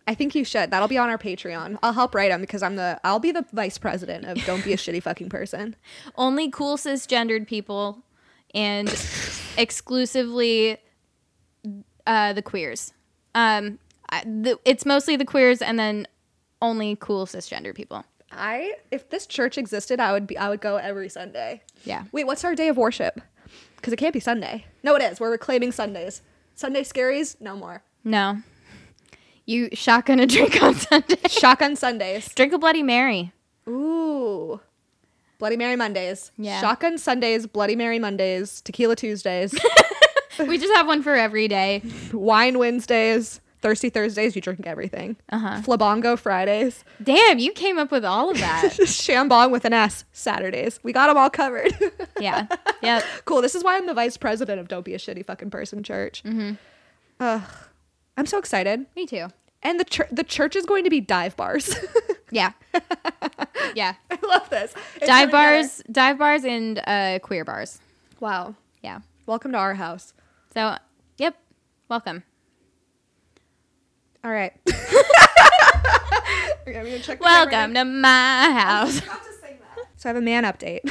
I think you should. That'll be on our Patreon. I'll help write them because I'm the I'll be the vice president of Don't Be a Shitty Fucking Person. Only cool cisgendered people and exclusively uh, the queers. Um, I, the, it's mostly the queers and then only cool cisgender people. I if this church existed, I would be I would go every Sunday. Yeah. Wait, what's our day of worship? Because it can't be Sunday. No, it is. We're reclaiming Sundays. Sunday scaries, no more. No. You shotgun a drink on Sunday. Shotgun Sundays. Drink a Bloody Mary. Ooh. Bloody Mary Mondays. Yeah. Shotgun Sundays, Bloody Mary Mondays, Tequila Tuesdays, we just have one for every day. Wine Wednesdays, Thirsty Thursdays, you drink everything. Uh-huh. Flabongo Fridays, Damn, you came up with all of that. Shambong with an S Saturdays. We got them all covered. yeah. Yep. cool. This is why I'm the vice president of Don't Be a Shitty Fucking Person Church. Mm-hmm. Ugh. I'm so excited. Me too. And the chur- the church is going to be dive bars. Yeah. Yeah. I love this. It's Dive bars, dive bars and uh queer bars. Wow. Yeah. Welcome to our house. So, yep. Welcome. All right. okay, I'm gonna check Welcome to my house. So I have a man update.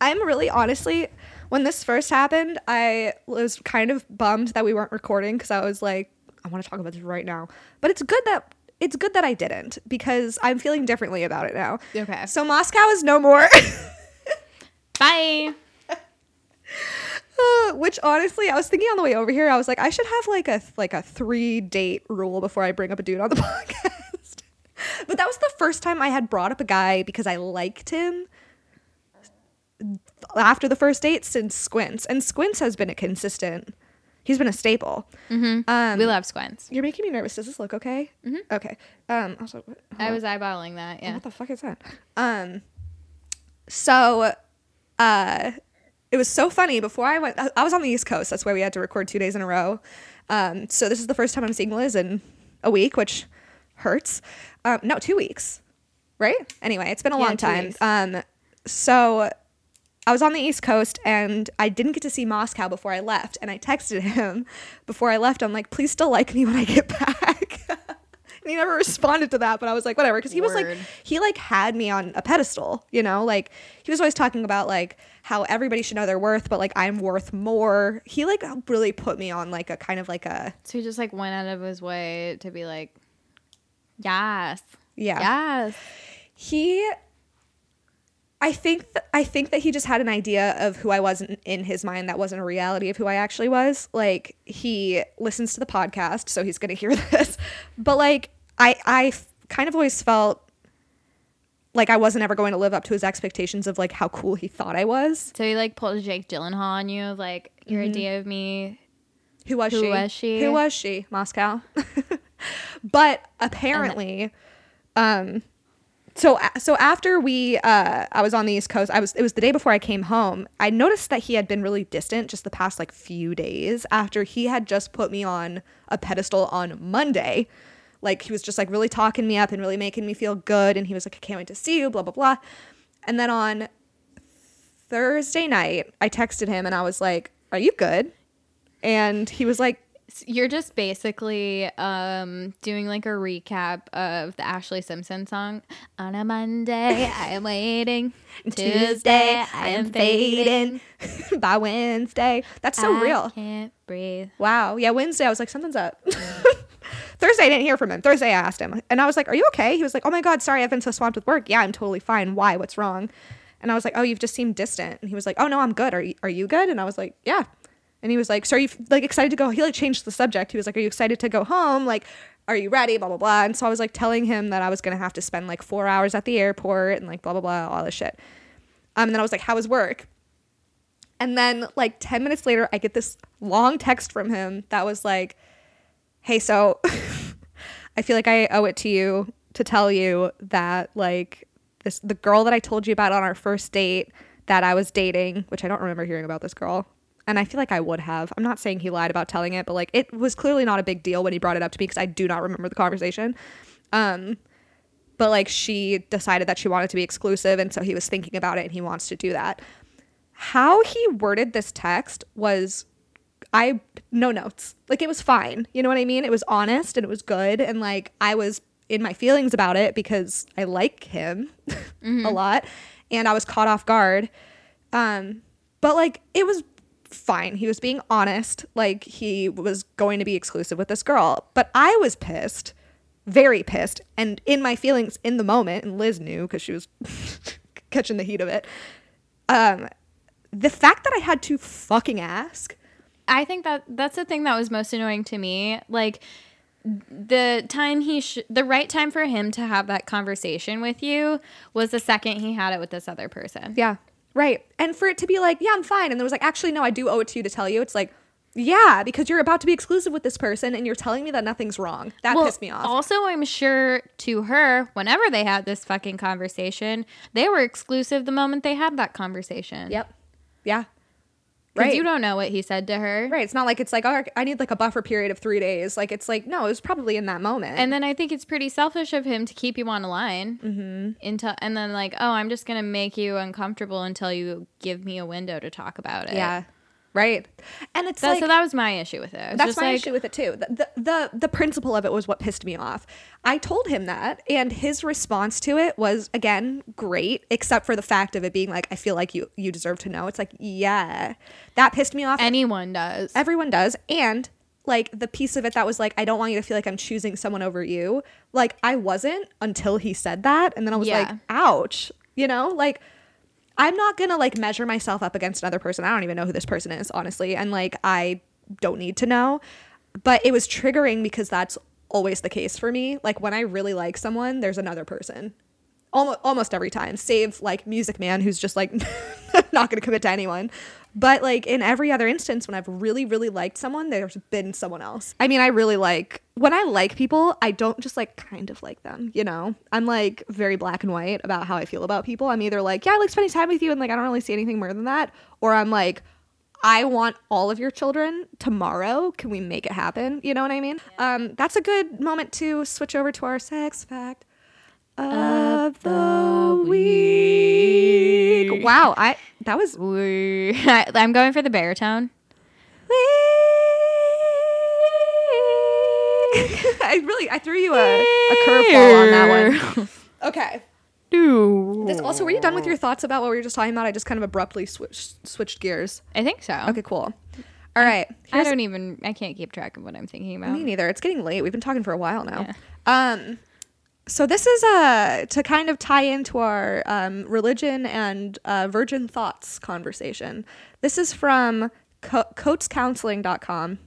I'm really honestly, when this first happened, I was kind of bummed that we weren't recording because I was like, I want to talk about this right now. But it's good that it's good that I didn't because I'm feeling differently about it now. Okay. So Moscow is no more. Bye. Uh, Which honestly, I was thinking on the way over here, I was like, I should have like a like a three date rule before I bring up a dude on the podcast. but that was the first time I had brought up a guy because I liked him after the first date since Squints, and Squints has been a consistent. He's been a staple. Um, we love squints. You're making me nervous. Does this look okay? Mm-hmm. Okay. Um. Also, I was eyeballing that. Yeah. what the fuck is that? Um. So, uh, it was so funny. Before I went, I- was on the East Coast. That's why we had to record two days in a row. Um. So this is the first time I'm seeing Liz in a week, which hurts. Um. No, two weeks. Right. Anyway, it's been a Yeah, long time. Um. So I was on the East Coast and I didn't get to see Moscow before I left. And I texted him before I left. I'm like, please still like me when I get back. He never responded to that, but I was like, whatever. Because he was like, Word. he like had me on a pedestal, you know? Like he was always talking about like how everybody should know their worth, but like I'm worth more. He like really put me on like a kind of like a, So he just like went out of his way to be like, yes, yeah. yes. he I think th- I think that he just had an idea of who I was in, in his mind that wasn't a reality of who I actually was. Like he listens to the podcast, so he's going to hear this. But like I I f- kind of always felt like I wasn't ever going to live up to his expectations of like how cool he thought I was. So he like pulled a Jake Gyllenhaal on you, of, like your idea of me. Who was Who she? was she? Who was she? Moscow. but apparently, um, so so after we, uh, I was on the East Coast. I was. It was the day before I came home. I noticed that he had been really distant just the past like few days after he had just put me on a pedestal on Monday. Like he was just like really talking me up and really making me feel good. And he was like, I can't wait to see you. Blah blah blah. And then on Thursday night, I texted him and I was like, "Are you good?" And he was like, You're just basically um, doing like a recap of the Ashlee Simpson song. On a Monday, I am waiting. Tuesday, I am fading. by Wednesday. That's so real. I real. Can't breathe. Wow. Yeah, Wednesday I was like, something's up. Thursday I didn't hear from him. Thursday I asked him and I was like, Are you okay? He was like, Oh my God, sorry, I've been so swamped with work. Yeah, I'm totally fine. Why? What's wrong? And I was like, Oh, you've just seemed distant. And he was like, Oh no, I'm good. Are you are you good? And I was like, Yeah. And he was like, So are you like excited to go? He like changed the subject. He was like, Are you excited to go home? Like, are you ready? Blah blah blah. And so I was like telling him that I was gonna have to spend like four hours at the airport and like blah blah blah, all this shit. Um, and then I was like, How was work? And then like 10 minutes later, I get this long text from him that was like, Hey, so I feel like I owe it to you to tell you that like this the girl that I told you about on our first date that I was dating, which I don't remember hearing about this girl. And I feel like I would have. I'm not saying he lied about telling it, but like it was clearly not a big deal when he brought it up to me because I do not remember the conversation. Um but like she decided that she wanted to be exclusive and so he was thinking about it and he wants to do that how he worded this text was I no notes. Like it was fine. You know what I mean? It was honest and it was good and like I was in my feelings about it because I like him a lot and I was caught off guard. Um but like it was fine. He was being honest. Like he was going to be exclusive with this girl. But I was pissed. Very pissed and in my feelings in the moment and Liz knew cuz she was catching the heat of it. Um the fact that I had to fucking ask I think that that's the thing that was most annoying to me. Like the time he sh- the right time for him to have that conversation with you was the second he had it with this other person. Yeah. Right. And for it to be like, yeah, I'm fine. And there was like, actually, no, I do owe it to you to tell you. It's like, yeah, because you're about to be exclusive with this person and you're telling me that nothing's wrong. That Well, pissed me off. Also, I'm sure to her, whenever they had this fucking conversation, they were exclusive the moment they had that conversation. yep. Yeah. Right. you don't know what he said to her. right. It's not like it's like, oh, I need like a buffer period of three days. Like, it's like, no, it was probably in that moment. And then I think it's pretty selfish of him to keep you on a line mm-hmm. until, and then like, oh, I'm just gonna make you uncomfortable until you give me a window to talk about it. yeah. Right. And it's That, like, so that was my issue with it. It That's my like, issue with it too. The, the the the principle of it was what pissed me off. I told him that, and his response to it was again great, except for the fact of it being like, "I feel like you you deserve to know." It's like, yeah, that pissed me off. Anyone does. Everyone does, and like the piece of it that was like, I don't want you to feel like I'm choosing someone over you. Like I wasn't until he said that. And then I was like, ouch. You know, like I'm not gonna like measure myself up against another person. I don't even know who this person is, honestly. And like I don't need to know. But it was triggering because that's always the case for me. Like when I really like someone, there's another person. Almost, almost every time, save like Music Man, who's just like not going to commit to anyone. But like in every other instance, when I've really, really liked someone, there's been someone else. I mean, I really like when I like people, I don't just like kind of like them, you know? I'm like very black and white about how I feel about people. I'm either like, yeah, I like spending time with you, and like I don't really see anything more than that, or I'm like, I want all of your children tomorrow. Can we make it happen? You know what I mean? Um, that's a good moment to switch over to our sex fact of the week. Wow, I that was Wee- I'm going for the baritone. I really I threw you a, a curveball on that one. Okay. This, also, were you done with your thoughts about what we were just talking about? I just kind of abruptly switched switched gears. I think so. Okay, cool. All right. I don't even. I can't keep track of what I'm thinking about. Me neither. It's getting late. We've been talking for a while now. Um, so this is uh to kind of tie into our um, religion and uh, virgin thoughts conversation. This is from Co- coatescounseling.com.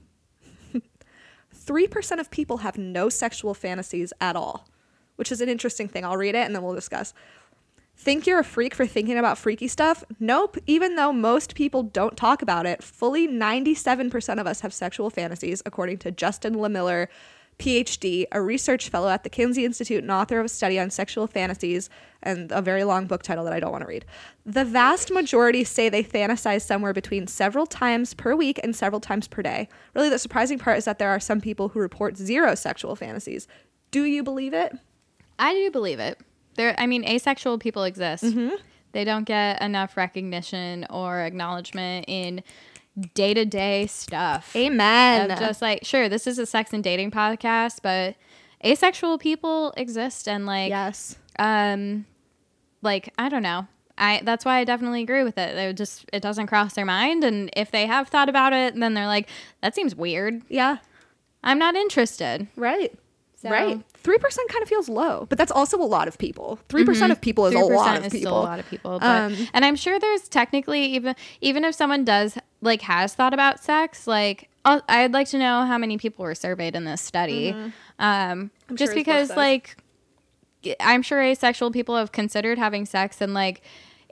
3% of people have no sexual fantasies at all, which is an interesting thing. I'll read it and then we'll discuss. Think you're a freak for thinking about freaky stuff? Nope. Even though most people don't talk about it, fully 97% of us have sexual fantasies, according to Justin Lehmiller, PhD, a research fellow at the Kinsey Institute and author of a study on sexual fantasies and a very long book title that I don't want to read. The vast majority say they fantasize somewhere between several times per week and several times per day. Really, the surprising part is that there are some people who report zero sexual fantasies. Do you believe it? I do believe it. There, I mean, asexual people exist. Mm-hmm. They don't get enough recognition or acknowledgement in day to day stuff. Amen. Of just like, sure, this is a sex and dating podcast, but asexual people exist, and like, yes. um, like I don't know. I that's why I definitely agree with it. They just it doesn't cross their mind, and if they have thought about it, then they're like, that seems weird. Yeah. I'm not interested. Right. So- Right. Three percent kind of feels low, but that's also a lot of people. 3 percent of people is a 3% lot of is people. still a lot of people. But, Um, and I'm sure there's technically even even if someone does like has thought about sex, like I'll, I'd like to know how many people were surveyed in this study. Um, Mm-hmm. sure just book because like I'm sure asexual people have considered having sex and like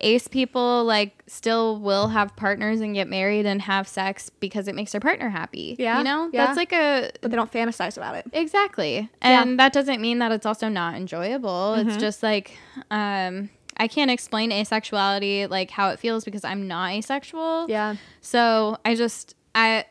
ace people like still will have partners and get married and have sex because it makes their partner happy. Yeah, You know? yeah. That's like a but they don't fantasize about it. Exactly. And that doesn't mean that it's also not enjoyable. Mm-hmm. It's just like um I can't explain asexuality like how it feels because I'm not asexual. Yeah. So I just I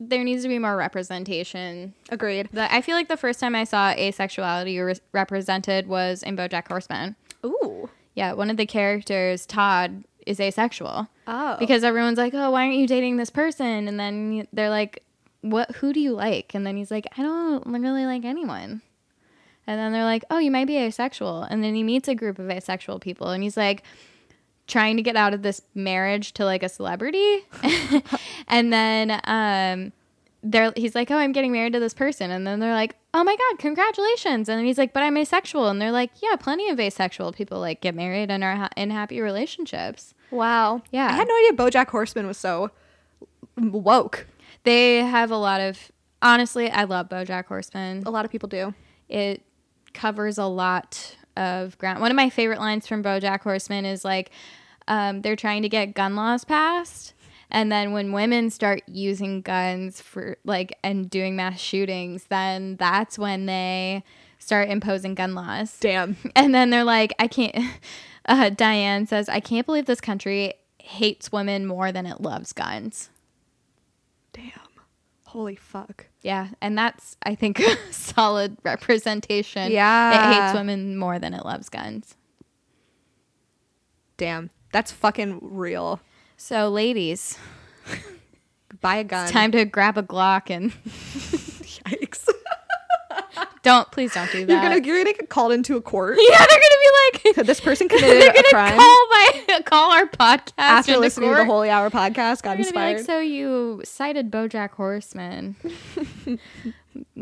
there needs to be more representation. Agreed. The, I feel like the first time I saw asexuality re- represented was in BoJack Horseman. Ooh. Yeah, one of the characters, Todd, is asexual Oh. because everyone's like, "Oh, why aren't you dating this person?" And then they're like, "What? Who do you like?" And then he's like, "I don't really like anyone." And then they're like, "Oh, you might be asexual." And then he meets a group of asexual people, and he's like trying to get out of this marriage to like a celebrity. and then um they're he's like, "Oh, I'm getting married to this person." And then they're like, "Oh my god, congratulations." And then he's like, "But I'm asexual." And they're like, "Yeah, plenty of asexual people like get married and are ha- in happy relationships." Wow. Yeah. I had no idea BoJack Horseman was so woke. They have a lot of honestly, I love BoJack Horseman. A lot of people do. It covers a lot of ground. One of my favorite lines from BoJack Horseman is like, um, they're trying to get gun laws passed, and then when women start using guns for like and doing mass shootings, then that's when they start imposing gun laws. Damn. And then they're like, I can't. Uh, Diane says, I can't believe this country hates women more than it loves guns. Damn. Holy fuck. Yeah, and that's I think a solid representation. Yeah. it hates women more than it loves guns. Damn. That's fucking real. So, ladies, Buy a gun. it's time to grab a Glock and Yikes. Don't please don't do that. You're gonna you're gonna get called into a court. yeah, they're gonna be like this person they're committed a gonna crime call my call our podcast after listening to the. Holy Hour podcast. Got They're be inspired. like, so you cited BoJack Horseman.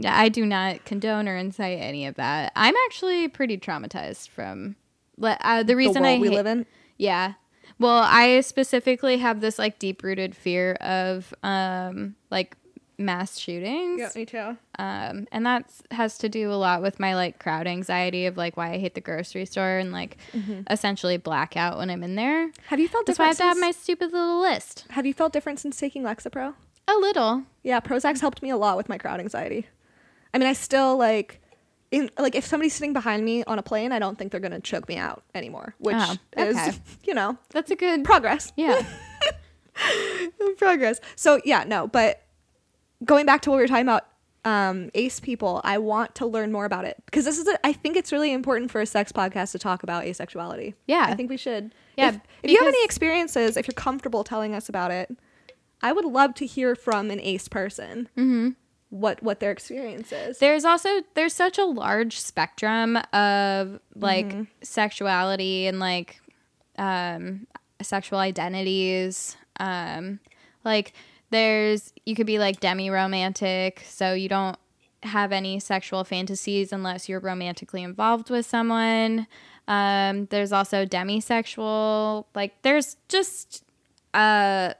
I do not condone or incite any of that. I'm actually pretty traumatized from uh, the the reason world I we hate- live in. Yeah. Well, I specifically have this like deep rooted fear of um like mass shootings. Yeah, me too. Um and that has to do a lot with my like crowd anxiety of like why I hate the grocery store and like essentially blackout when I'm in there. Have you felt That's why I have to have my stupid little list. Have you felt different since taking Lexapro? A little. Yeah, Prozac's helped me a lot with my crowd anxiety. I mean, I still like, in like if somebody's sitting behind me on a plane, I don't think they're gonna choke me out anymore, which Oh, okay. is, you know, That's a good progress. Yeah. progress. So yeah, no, but going back to what we were talking about, um, ace people, I want to learn more about it because this is, a, I think it's really important for a sex podcast to talk about asexuality. Yeah. I think we should. Yeah, If, if you have any experiences, if you're comfortable telling us about it, I would love to hear from an ace person. Mm-hmm. What what their experience is. There's also there's such a large spectrum of like sexuality and like um sexual identities. Um like there's you could be like demi romantic, so you don't have any sexual fantasies unless you're romantically involved with someone. Um there's also demisexual. Like there's just uh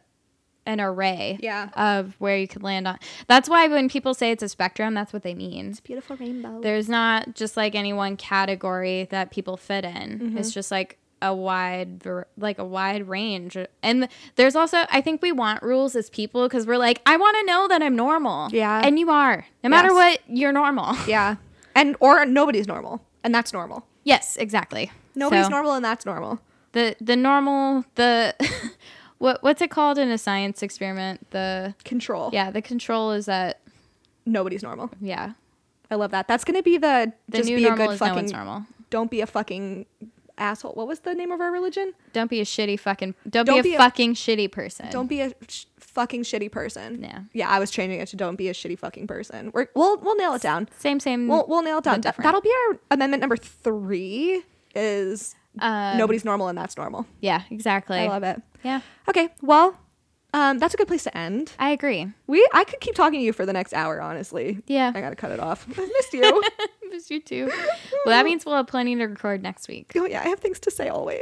an array Yeah. of where you could land on. That's why when people say it's a spectrum, that's what they mean. It's Beautiful rainbow. There's not just like any one category that people fit in. Mm-hmm. It's just like a wide like a wide range. And there's also I think we want rules as people cuz we're like I want to know that I'm normal. Yeah. And you are. No matter Yes. what, you're normal. yeah. And or nobody's normal, and that's normal. yes, exactly. Nobody's So, normal, and that's normal. The the normal the what what's it called in a science experiment? The Control. yeah, the control is that Nobody's normal. yeah. I love that. That's gonna be the, The just new be a good no fucking. normal. Don't be a fucking asshole. What was the name of our religion? Don't be a shitty fucking. Don't, Don't be, be a a- fucking shitty person. Don't be a sh- fucking shitty person. Yeah. Yeah, I was changing it to don't be a shitty fucking person. We're, we'll we'll nail it down. Same, same. We'll we'll nail it down. that'll be our amendment number three. Is Um, nobody's normal and that's normal. Yeah, exactly. I love it. Yeah, Okay, well, um, that's a good place to end. I agree. We I could keep talking to you for the next hour. Honestly. Yeah. I gotta cut it off. I missed you. Miss you too. Well, that means we'll have plenty to record next week. oh yeah, I have things to say always.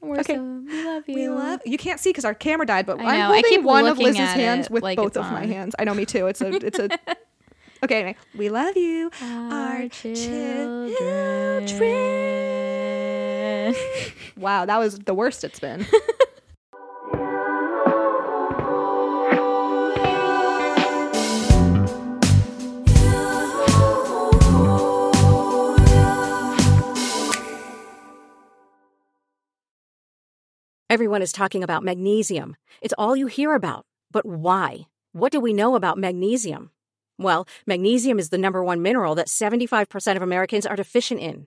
We're Okay. so, we love you. We love. You can't see because our camera died, but I I'm know, I holding keep one of Liz's hands with like both of my hands. I know, me too. It's a. It's a. Okay, anyway, we love you, Our children. children. Wow, that was the worst it's been. Everyone is talking about magnesium. It's all you hear about. But why? What do we know about magnesium? Well, magnesium is the number one mineral that 75% of Americans are deficient in.